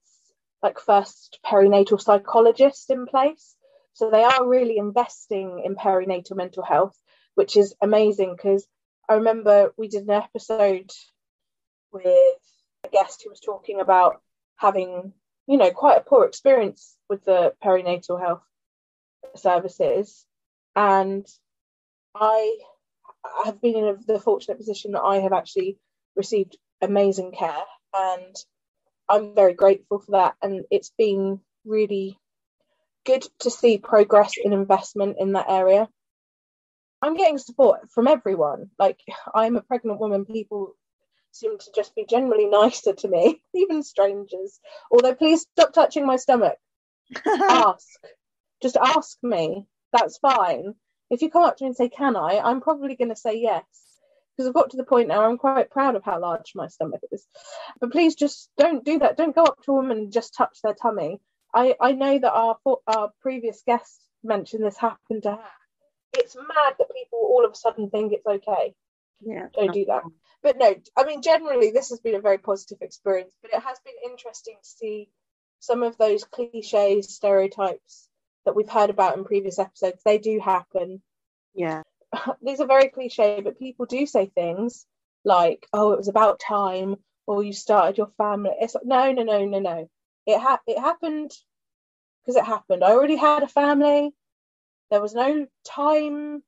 like first perinatal psychologist in place. So they are really investing in perinatal mental health, which is amazing because I remember we did an episode with a guest who was talking about having you know, quite a poor experience with the perinatal health services. And I have been in the fortunate position that I have actually received amazing care. And I'm very grateful for that. And it's been really good to see progress in investment in that area. I'm getting support from everyone. Like, I'm a pregnant woman, people seem to just be generally nicer to me, even strangers. Although, please stop touching my stomach. ask. Just ask me. That's fine. If you come up to me and say, Can I? I'm probably going to say yes. Because I've got to the point now I'm quite proud of how large my stomach is. But please just don't do that. Don't go up to a woman and just touch their tummy. I, I know that our our previous guest mentioned this happened to her. It's mad that people all of a sudden think it's okay. Yeah. Don't do that but no, I mean, generally, this has been a very positive experience, but it has been interesting to see some of those cliches, stereotypes that we've heard about in previous episodes. They do happen. Yeah. These are very cliche, but people do say things like, oh, it was about time, or you started your family. It's like, no, no, no, no, no. It, ha- it happened because it happened. I already had a family. There was no time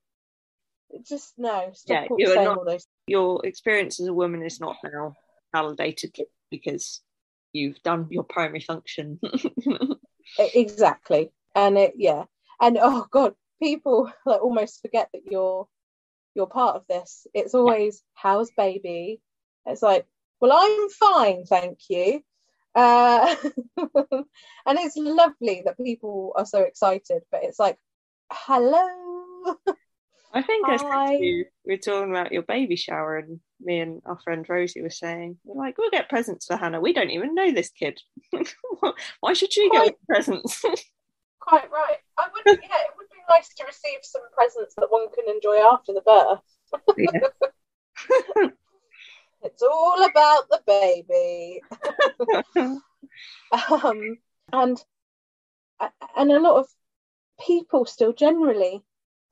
just no. Stop yeah, you're not, those. Your experience as a woman is not now validated because you've done your primary function. exactly, and it yeah, and oh god, people like almost forget that you're you're part of this. It's always how's baby. It's like, well, I'm fine, thank you. Uh, and it's lovely that people are so excited, but it's like, hello. I think I you, we are talking about your baby shower, and me and our friend Rosie were saying, we're like, we'll get presents for Hannah. We don't even know this kid. Why should she quite, get presents? quite right. I would, yeah, it would nice to receive some presents that one can enjoy after the birth. it's all about the baby. um, and and a lot of people still generally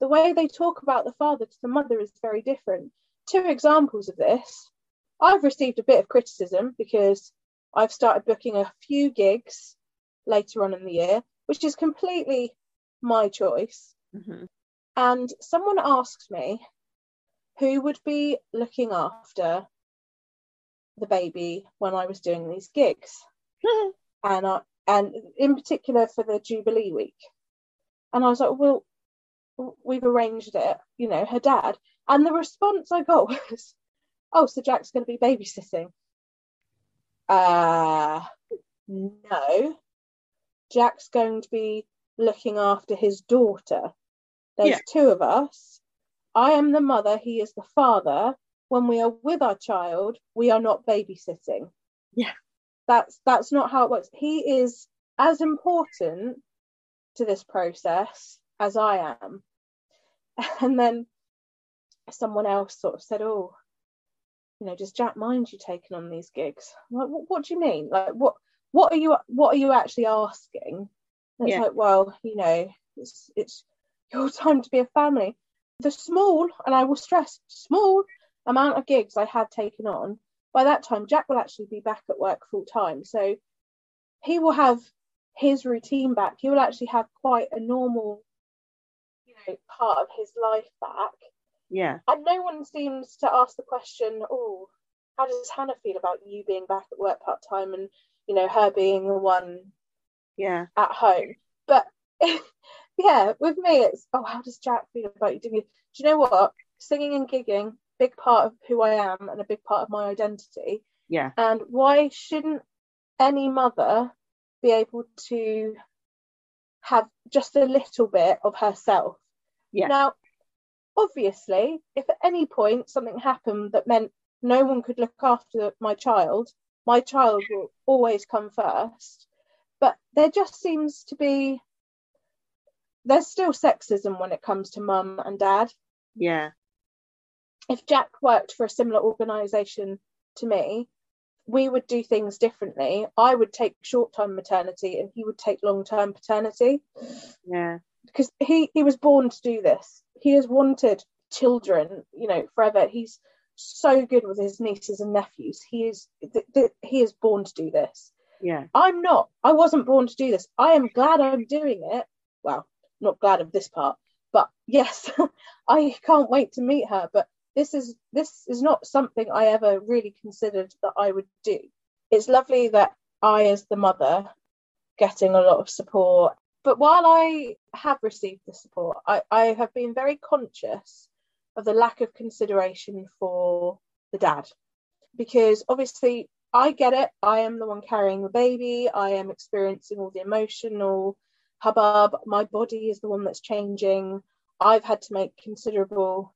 the way they talk about the father to the mother is very different. Two examples of this I've received a bit of criticism because I've started booking a few gigs later on in the year, which is completely my choice. Mm-hmm. And someone asked me who would be looking after the baby when I was doing these gigs, and I, and in particular for the Jubilee week. And I was like, well, we've arranged it, you know, her dad. And the response I got was, oh, so Jack's going to be babysitting. Uh, no. Jack's going to be looking after his daughter. There's yeah. two of us. I am the mother, he is the father. When we are with our child, we are not babysitting. Yeah. That's that's not how it works. He is as important to this process as I am. And then someone else sort of said, Oh, you know, does Jack mind you taking on these gigs? I'm like, what, what, do you mean? Like, what, what are you, what are you actually asking? And it's yeah. like, well, you know, it's, it's your time to be a family. The small, and I will stress, small amount of gigs I had taken on, by that time, Jack will actually be back at work full time. So he will have his routine back. He will actually have quite a normal you know, part of his life back. Yeah. And no one seems to ask the question, oh, how does Hannah feel about you being back at work part time and, you know, her being the one yeah at home. But yeah, with me it's oh how does Jack feel about you doing it? Do you know what? Singing and gigging, big part of who I am and a big part of my identity. Yeah. And why shouldn't any mother be able to have just a little bit of herself yeah. Now, obviously, if at any point something happened that meant no one could look after my child, my child will always come first. But there just seems to be there's still sexism when it comes to mum and dad. Yeah. If Jack worked for a similar organisation to me, we would do things differently. I would take short term maternity and he would take long term paternity. Yeah because he he was born to do this. He has wanted children, you know, forever. He's so good with his nieces and nephews. He is th- th- he is born to do this. Yeah. I'm not. I wasn't born to do this. I am glad I'm doing it. Well, not glad of this part, but yes, I can't wait to meet her. But this is this is not something I ever really considered that I would do. It's lovely that I, as the mother, getting a lot of support. But while I have received the support, I, I have been very conscious of the lack of consideration for the dad. Because obviously I get it. I am the one carrying the baby. I am experiencing all the emotional hubbub. My body is the one that's changing. I've had to make considerable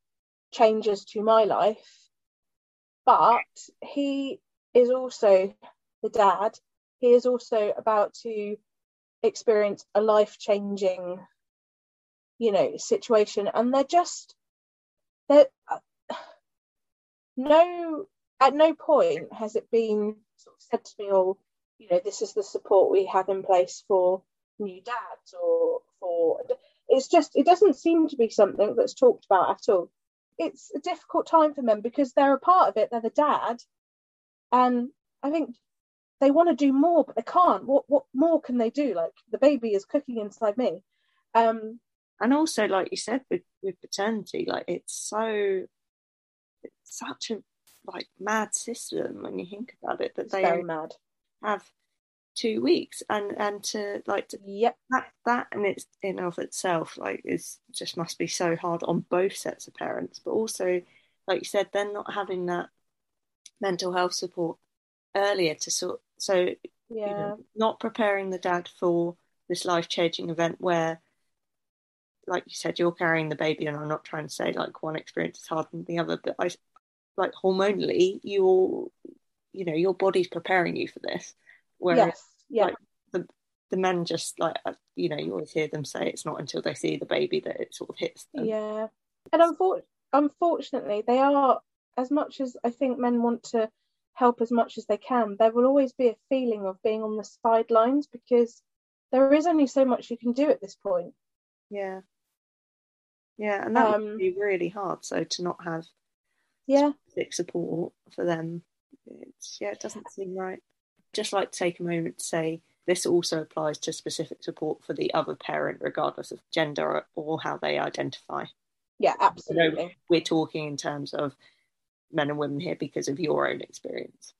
changes to my life. But he is also the dad. He is also about to experience a life changing, you know, situation. And they're just, they're, uh, no at no point has it been sort of said to me, "Oh, you know, this is the support we have in place for new dads," or for it's just it doesn't seem to be something that's talked about at all. It's a difficult time for men because they're a part of it. They're the dad, and I think they want to do more, but they can't. What what more can they do? Like the baby is cooking inside me. Um, and also, like you said, with with paternity, like it's so it's such a like mad system when you think about it that it's they very mad. have two weeks and and to like to, Yep. that that and it's in of itself like is just must be so hard on both sets of parents but also like you said then not having that mental health support earlier to sort so you Yeah. know, not preparing the dad for this life changing event where like you said you're carrying the baby and i'm not trying to say like one experience is harder than the other but i like hormonally you're you know your body's preparing you for this whereas yes. Yeah. like, the the men just like uh, you know you always hear them say it's not until they see the baby that it sort of hits them Yeah, and unfor- unfortunately, they are as much as I think men want to help as much as they can. There will always be a feeling of being on the sidelines because there is only so much you can do at this point. yeah yeah and that Um, would be really hard so to not have Yeah, specific support for them. It's yeah it doesn't seem right. Just like to take a moment to say this also applies to specific support for the other parent regardless of gender or how they identify. Yeah, absolutely. we're talking in terms of men and women here because of your own experience.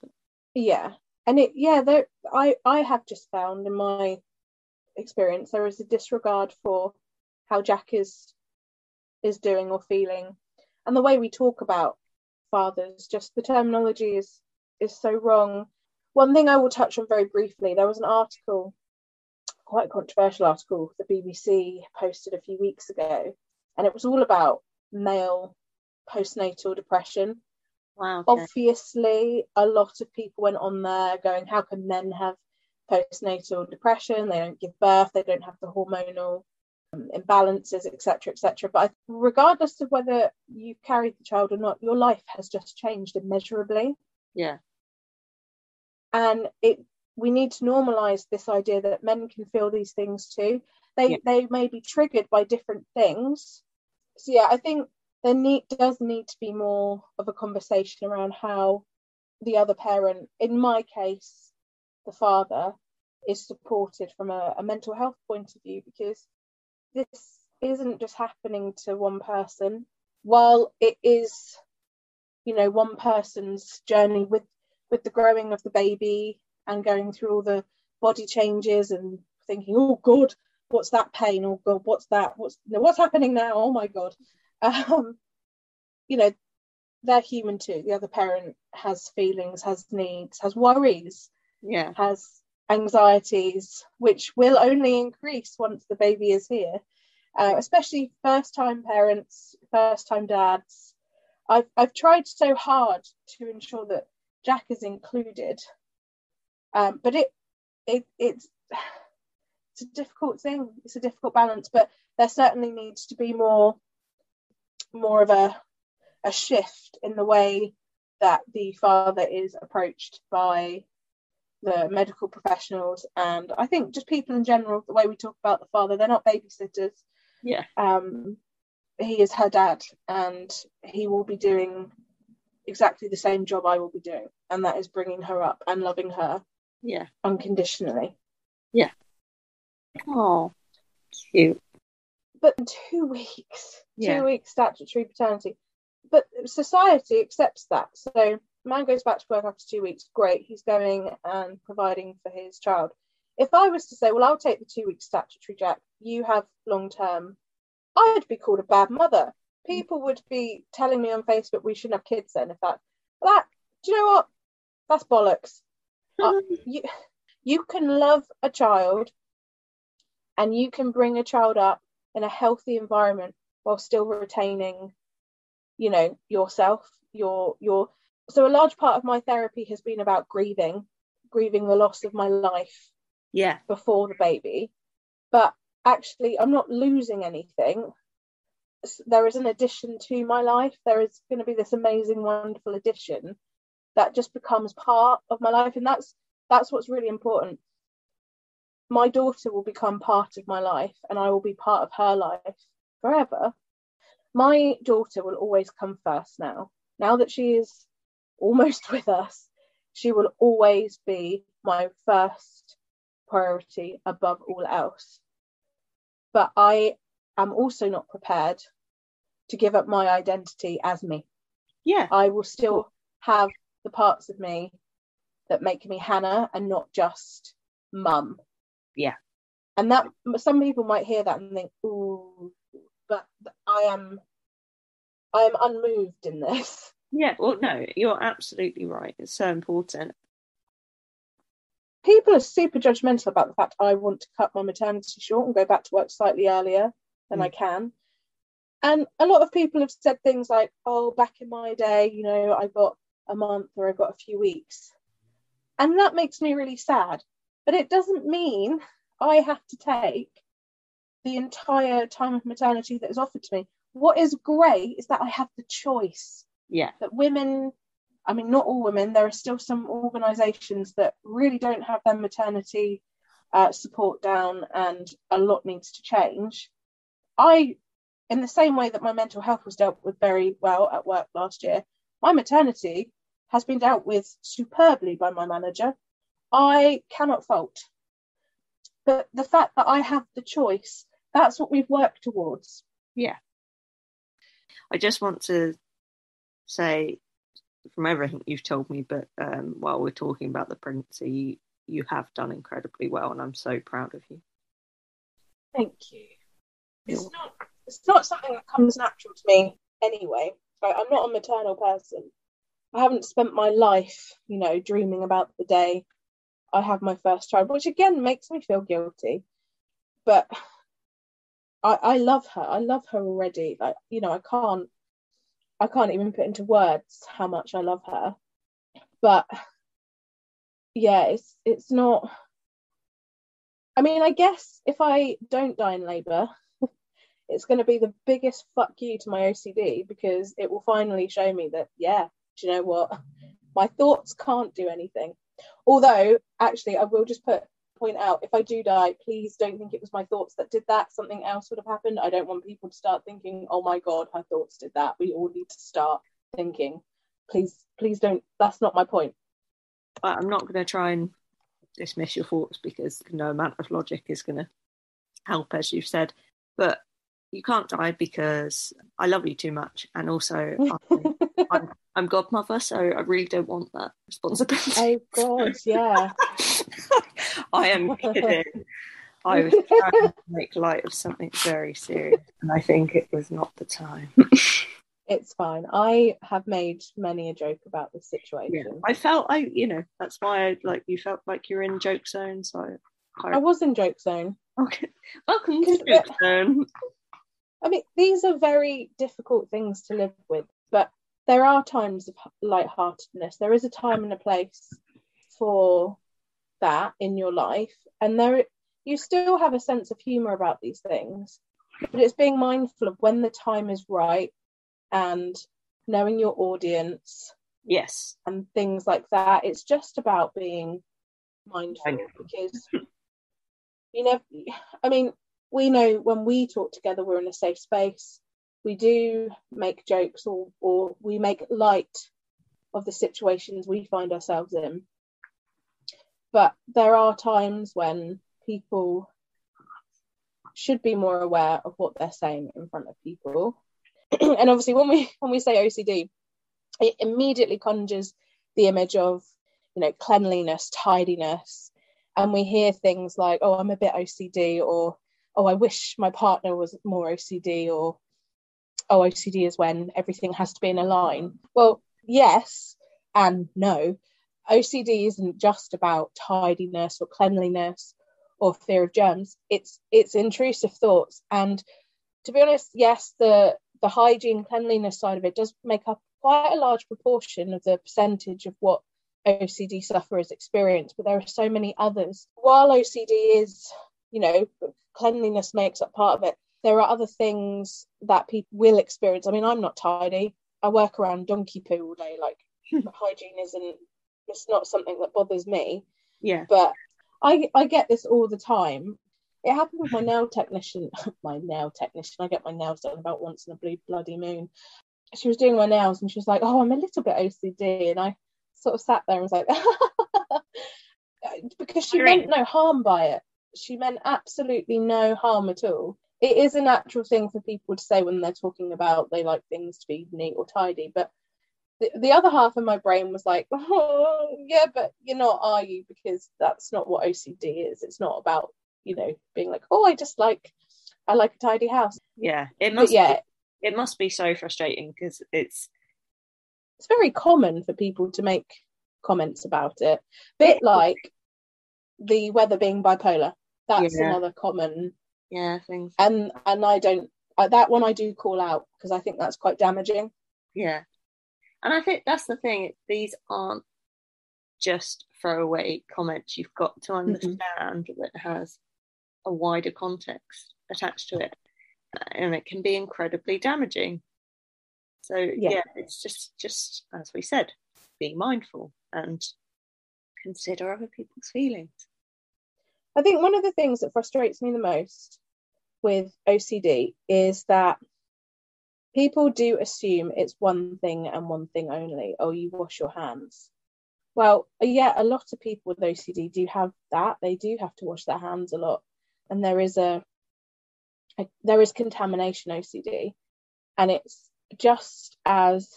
Yeah, and it yeah, there I I have just found in my experience there is a disregard for how Jack is is doing or feeling, and the way we talk about fathers, just the terminology is is so wrong. One thing I will touch on very briefly, there was an article, quite a controversial article, the BBC posted a few weeks ago, and it was all about male postnatal depression wow okay. obviously a lot of people went on there going how can men have postnatal depression they don't give birth they don't have the hormonal Um, imbalances etc etc but regardless of whether you carried the child or not your life has just changed immeasurably. Yeah. And it we need to normalize this idea that men can feel these things too. They Yeah. they may be triggered by different things. So yeah i think there need does need to be more of a conversation around how the other parent in my case the father is supported from a, a mental health point of view because this isn't just happening to one person. While it is you know one person's journey with with the growing of the baby and going through all the body changes and thinking oh god what's that pain? Oh god what's that? What's what's happening now? Oh my god. Um you know they're human too. The other parent has feelings has needs has worries yeah. has anxieties which will only increase once the baby is here uh, especially first time parents first time dads. I've, I've tried so hard to ensure that jack is included um, but it, it it's it's a difficult thing it's a difficult balance but there certainly needs to be more more of a a shift in the way that the father is approached by the medical professionals and I think just people in general, the way we talk about the father, they're not babysitters. yeah Um, he is her dad and he will be doing exactly the same job I will be doing, and that is bringing her up and loving her Yeah. unconditionally. Yeah. Oh, cute. But two weeks, Yeah. two weeks statutory paternity. But society accepts that. So man goes back to work after two weeks, great, he's going and providing for his child. If I was to say, well, I'll take the two weeks statutory, Jack, you have long term, I'd be called a bad mother. People would be telling me on Facebook we shouldn't have kids then. If that, that, do you know what? That's bollocks. Uh, you, you can love a child and you can bring a child up in a healthy environment while still retaining you know yourself your your so a large part of my therapy has been about grieving grieving the loss of my life yeah. before the baby. But actually i'm not losing anything. There is an addition to my life. There is going to be this amazing wonderful addition that just becomes part of my life. And that's that's what's really important. My daughter will become part of my life and i will be part of her life forever. My daughter will always come first now. Now that she is almost with us she will always be my first priority above all else but i am also not prepared to give up my identity as me Yeah. I will still have the parts of me that make me Hannah and not just mum. Yeah. And that some people might hear that and think, ooh, but I am I am unmoved in this. Yeah. Well, no, you're absolutely right. It's so important. People are super judgmental about the fact I want to cut my maternity short and go back to work slightly earlier than Mm. I can. And a lot of people have said things like, oh, back in my day, you know, I got a month or I got a few weeks. And that makes me really sad. But it doesn't mean I have to take the entire time of maternity that is offered to me. What is great is that I have the choice Yeah. that women, I mean, not all women, there are still some organisations that really don't have their maternity uh, support down and a lot needs to change. I, in the same way that my mental health was dealt with very well at work last year, my maternity has been dealt with superbly by my manager. I cannot fault. But the fact that I have the choice, that's what we've worked towards. Yeah. I just want to say, from everything you've told me, but um, while we're talking about the pregnancy, you, have done incredibly well, and I'm so proud of you. Thank you. It's You're- not it's not something that comes natural to me anyway. Like, I'm not a maternal person. I haven't spent my life, you know, dreaming about the day I have my first child, which again makes me feel guilty. But I I love her. I love her already. Like, you know, I can't I can't even put into words how much I love her. But yeah, it's it's not I mean, I guess if I don't die in labour, it's going to be the biggest fuck you to my OCD because it will finally show me that, yeah, do you know what? My thoughts can't do anything. Although, actually, I will just put point out if I do die, please don't think it was my thoughts that did that. Something else would have happened. I don't want people to start thinking, oh my God, her thoughts did that. We all need to start thinking. Please, please don't. That's not my point. I'm not going to try and dismiss your thoughts because no amount of logic is going to help, as you've said. But you can't die because I love you too much, and also I'm, I'm, I'm godmother, so I really don't want that responsibility. oh God, yeah. I am kidding. I was trying to make light of something very serious, and I think it was not the time. It's fine. I have made many a joke about this Yeah. situation. I felt I, you know, that's why I like you felt like you're in joke zone. So, I, I was in joke zone. okay, welcome to joke zone. I mean, these are very difficult things to live with, but there are times of lightheartedness. There is a time and a place for that in your life, and there you still have a sense of humor about these things. But it's being mindful of when the time is right and knowing your audience Yes, and things like that. It's just about being mindful because you know, I mean, we know when we talk together, we're in a safe space. We do make jokes or, or we make light of the situations we find ourselves in. But there are times when people should be more aware of what they're saying in front of people. and obviously, when we when we say OCD, it immediately conjures the image of you know cleanliness, tidiness, and we hear things like, "Oh, I'm a bit OCD," or "Oh, I wish my partner was more OCD," or "Oh, OCD is when everything has to be in a line." Well, yes and no. OCD isn't just about tidiness or cleanliness or fear of germs. It's it's intrusive thoughts, and to be honest, yes, the the hygiene cleanliness side of it does make up quite a large proportion of the percentage of what OCD sufferers experience, but there are so many others. While OCD is, you know, cleanliness makes up part of it, there are other things that people will experience. I mean, I'm not tidy. I work around donkey poo all day. Like hygiene isn't it's not something that bothers me. Yeah. But I I get this all the time. It happened with my nail technician. my nail technician. I get my nails done about once in a blue bloody moon. She was doing my nails and she was like, "Oh, I'm a little bit OCD," and I sort of sat there and was like, because she meant no harm by it. She meant absolutely no harm at all. It is a natural thing for people to say when they're talking about they like things to be neat or tidy, but the, the other half of my brain was like, oh, yeah, but you're not, are you? Because that's not what OCD is. It's not about, you know, being like, oh, I just like, I like a tidy house. Yeah, it must. But yeah, be, it must be so frustrating because it's it's very common for people to make comments about it. Bit like the weather being bipolar. That's Yeah. another common, yeah things. and and I don't uh, that one I do call out because I think that's quite damaging. Yeah, and I think that's the thing. These aren't just throwaway comments. You've got to understand that it has a wider context attached to it, and it can be incredibly damaging. So yeah, it's just just as we said, be mindful and consider other people's feelings. I think one of the things that frustrates me the most with OCD is that people do assume it's one thing and one thing only. Oh, you wash your hands. Well, yeah, a lot of people with OCD do have that. They do have to wash their hands a lot, and there is a, a there is contamination OCD, and it's just as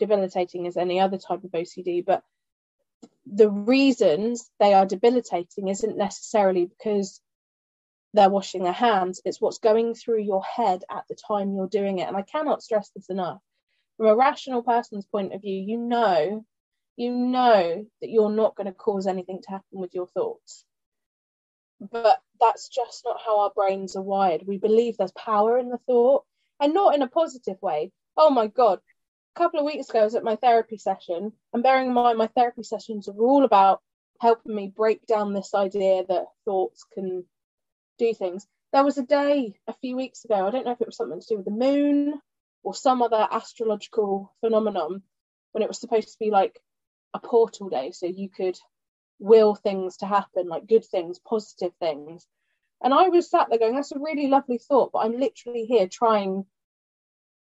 debilitating as any other type of OCD. But the reasons they are debilitating isn't necessarily because they're washing their hands, it's what's going through your head at the time you're doing it. And I cannot stress this enough. From a rational person's point of view, you know, you know that you're not going to cause anything to happen with your thoughts. But that's just not how our brains are wired. We believe there's power in the thought and not in a positive way. Oh my God, a couple of weeks ago, I was at my therapy session, and bearing in mind, my therapy sessions are all about helping me break down this idea that thoughts can do things. There was a day a few weeks ago, I don't know if it was something to do with the moon or some other astrological phenomenon, when it was supposed to be like a portal day, so you could will things to happen, like good things, positive things. And I was sat there going, that's a really lovely thought, but I'm literally here trying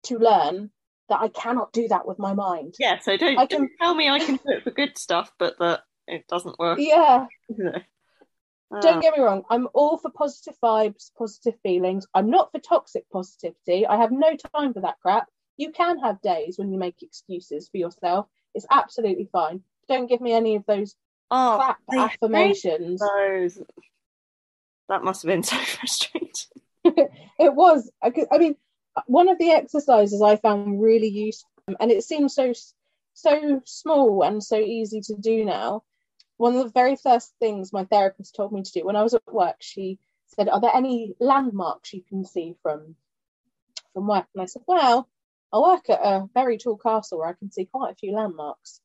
to learn that I cannot do that with my mind. Yeah, so don't, I can- don't tell me I can do it for good stuff, but that it doesn't work. Yeah, Ah, don't get me wrong, I'm all for positive vibes, positive feelings. I'm not for toxic positivity. I have no time for that crap. You can have days when you make excuses for yourself. It's absolutely fine. Don't give me any of those oh, crap affirmations. those. That must have been so frustrating. it was I, I mean one of the exercises i found really useful and it seems so so small and so easy to do now one of the very first things my therapist told me to do when i was at work she said are there any landmarks you can see from from work and i said well i work at a very tall castle where i can see quite a few landmarks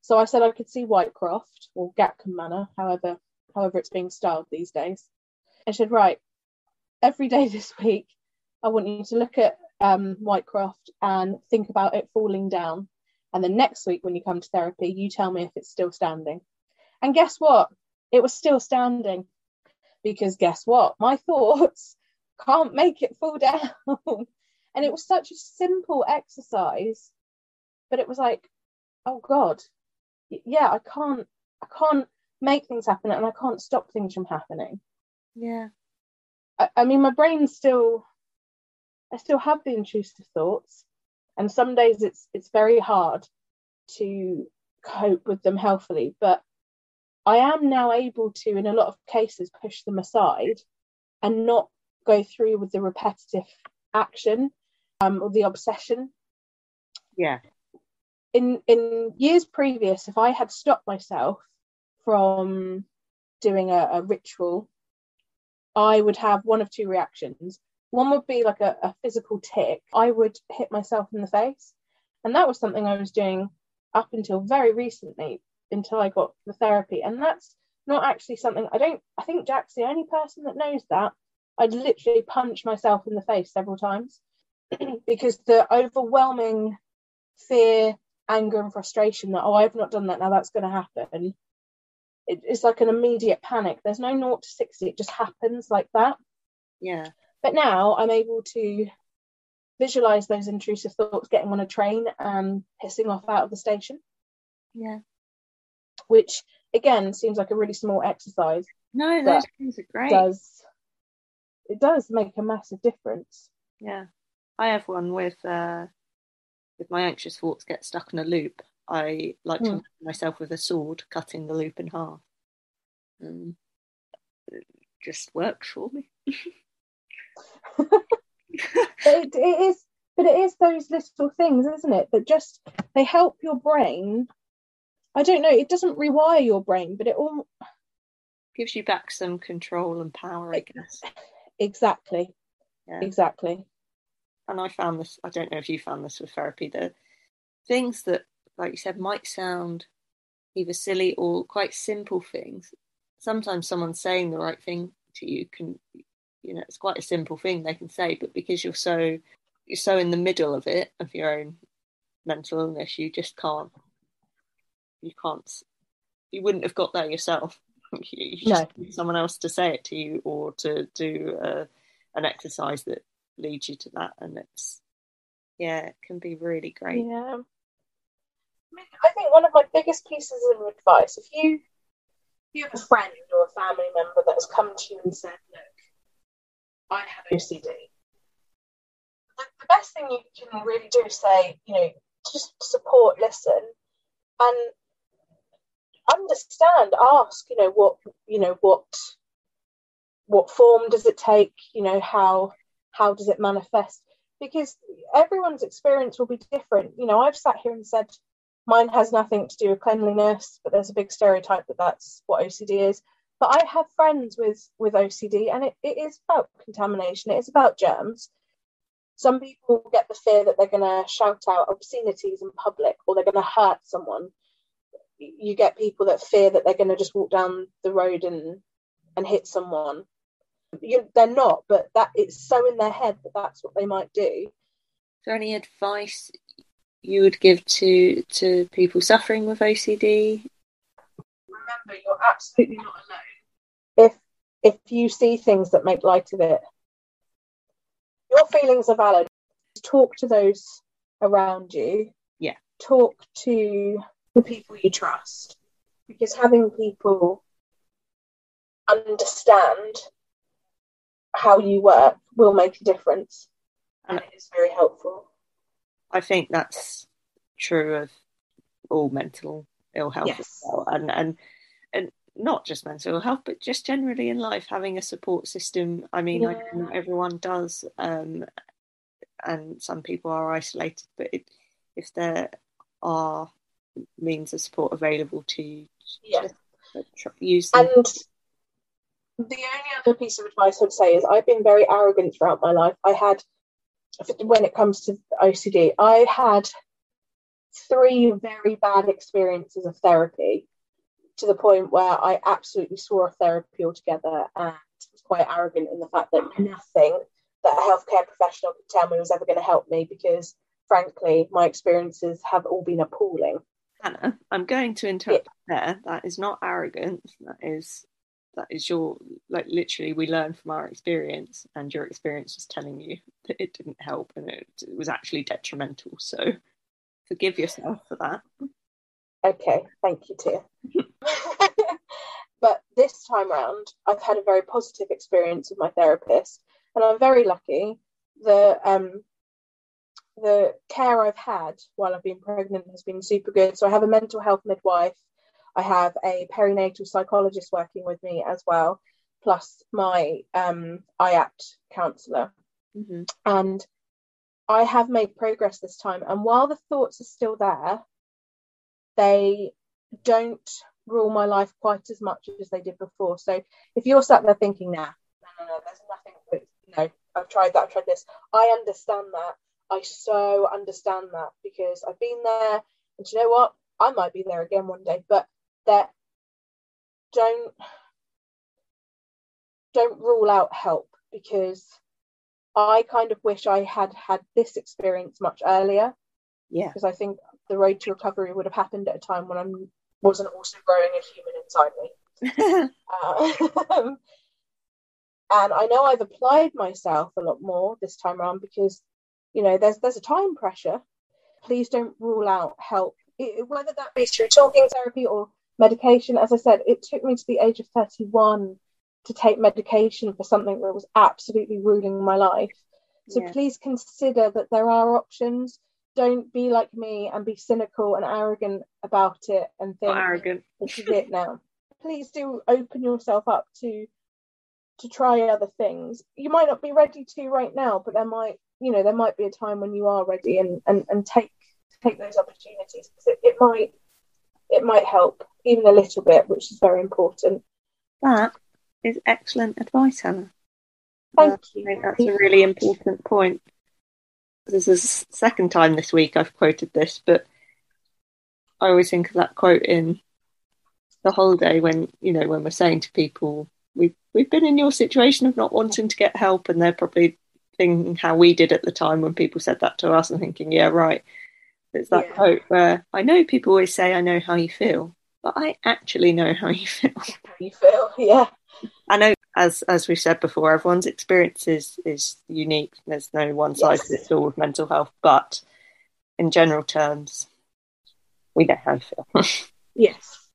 so i said i could see whitecroft or gatcombe manor however however it's being styled these days and she said right every day this week, I want you to look at um, Whitecroft and think about it falling down. And then next week, when you come to therapy, you tell me if it's still standing. And guess what? It was still standing because guess what? My thoughts can't make it fall down. and it was such a simple exercise, but it was like, oh God, yeah, I can't, I can't make things happen and I can't stop things from happening. Yeah. I, I mean, my brain still, I still have the intrusive thoughts, and some days it's it's very hard to cope with them healthily. But I am now able to, in a lot of cases, push them aside and not go through with the repetitive action um, or the obsession. Yeah. In in years previous, if I had stopped myself from doing a, a ritual, I would have one of two reactions. One would be like a, a physical tic. I would hit myself in the face. And that was something I was doing up until very recently, until I got the therapy. And that's not actually something I don't, I think Jack's the only person that knows that. I'd literally punch myself in the face several times because the overwhelming fear, anger, and frustration that, oh, I've not done that, now that's going to happen. It, it's like an immediate panic. There's no naught to 60, it just happens like that. Yeah. But now I'm able to visualize those intrusive thoughts getting on a train and pissing off out of the station. Yeah. Which again seems like a really small exercise. No, those things are great. Does it does make a massive difference. Yeah. I have one with uh with my anxious thoughts get stuck in a loop. I like to mm. myself with a sword cutting the loop in half. Um, it just works for me. it, it is, but it is those little things, isn't it? That just they help your brain. I don't know. It doesn't rewire your brain, but it all gives you back some control and power. I guess. Exactly. Yeah. Exactly. And I found this. I don't know if you found this with therapy. The things that, like you said, might sound either silly or quite simple things. Sometimes someone saying the right thing to you can you know it's quite a simple thing they can say but because you're so you're so in the middle of it of your own mental illness you just can't you can't you wouldn't have got there yourself you just no. need someone else to say it to you or to do a, uh, an exercise that leads you to that and it's yeah it can be really great yeah I think one of my biggest pieces of advice if you if you have a friend or a family member that has come to you and said look I have OCD. The, the best thing you can really do is say, you know, just support, listen, and understand. Ask, you know, what you know, what what form does it take? You know, how how does it manifest? Because everyone's experience will be different. You know, I've sat here and said mine has nothing to do with cleanliness, but there's a big stereotype that that's what OCD is. But I have friends with with OCD, and it, it is about contamination. It is about germs. Some people get the fear that they're going to shout out obscenities in public, or they're going to hurt someone. You get people that fear that they're going to just walk down the road and and hit someone. You, they're not, but that it's so in their head that that's what they might do. Is there any advice you would give to to people suffering with OCD? remember you're absolutely not alone. If if you see things that make light of it, your feelings are valid. Talk to those around you. Yeah. Talk to the people you trust. Because having people understand how you work will make a difference. And it is very helpful. I think that's true of all mental ill health yes. as well. And and and not just mental health, but just generally in life, having a support system. I mean, yeah. I know everyone does, um, and some people are isolated, but it, if there are means of support available to you, yeah. use them. And the only other piece of advice I'd say is I've been very arrogant throughout my life. I had, when it comes to OCD, I had three very bad experiences of therapy to the point where I absolutely swore off therapy altogether and was quite arrogant in the fact that nothing that a healthcare professional could tell me was ever going to help me because, frankly, my experiences have all been appalling. Hannah, I'm going to interrupt yeah. there. That is not arrogance. That is that is your like literally we learn from our experience and your experience was telling you that it didn't help and it, it was actually detrimental so forgive yourself for that okay thank you Tia but this time round, I've had a very positive experience with my therapist, and I'm very lucky. The um, the care I've had while I've been pregnant has been super good. So I have a mental health midwife, I have a perinatal psychologist working with me as well, plus my um, IAPT counsellor. Mm-hmm. And I have made progress this time. And while the thoughts are still there, they don't rule my life quite as much as they did before. So if you're sat there thinking, nah, no, no, no, there's nothing, but, know, I've tried that, I've tried this, I understand that. I so understand that because I've been there. And you know what? I might be there again one day, but that don't don't rule out help because I kind of wish I had had this experience much earlier. Yeah. Because I think the road to recovery would have happened at a time when I wasn't also growing a human inside me. uh, and I know I've applied myself a lot more this time around because, you know, there's there's a time pressure. Please don't rule out help, it, whether that be through talking therapy or medication. As I said, it took me to the age of 31 to take medication for something that was absolutely ruling my life. So yeah. please consider that there are options. Don't be like me and be cynical and arrogant about it and think Not arrogant. this is it now. please do open yourself up to to try other things. You might not be ready to right now, but there might you know there might be a time when you are ready and and, and take take those opportunities because it, it might it might help even a little bit, which is very important. That is excellent advice, Hannah. Thank uh, you. I think that's a really important point. This is the second time this week I've quoted this, but I always think of that quote in the holiday when you know when we're saying to people we've we've been in your situation of not wanting to get help, and they're probably thinking how we did at the time when people said that to us, and thinking, yeah, right. It's that yeah. quote where I know people always say, I know how you feel, but I actually know how you feel. How you feel, yeah. I know, as as we've said before, everyone's experience is, is unique. There's no one size yes. fits all with mental health, but in general terms, we know how you feel. yes.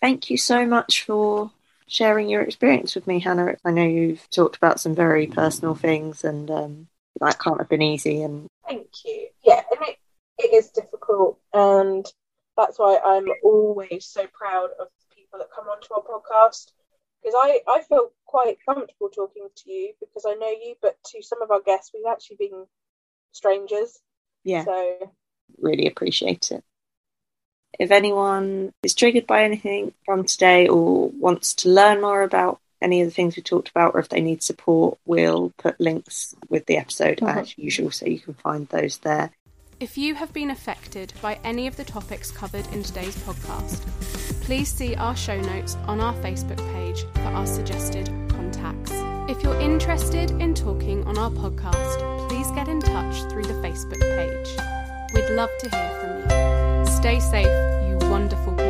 Thank you so much for sharing your experience with me, Hannah. I know you've talked about some very personal things, and um, that can't have been easy. And thank you. Yeah, and it, it is difficult, and that's why I'm always so proud of the people that come onto our podcast because I, I feel quite comfortable talking to you because I know you, but to some of our guests, we've actually been strangers. Yeah. So really appreciate it. If anyone is triggered by anything from today or wants to learn more about any of the things we talked about, or if they need support, we'll put links with the episode mm-hmm. as usual, so you can find those there. If you have been affected by any of the topics covered in today's podcast, please see our show notes on our Facebook page for our suggested contacts. If you're interested in talking on our podcast, please get in touch through the Facebook page. We'd love to hear from you. Stay safe, you wonderful people.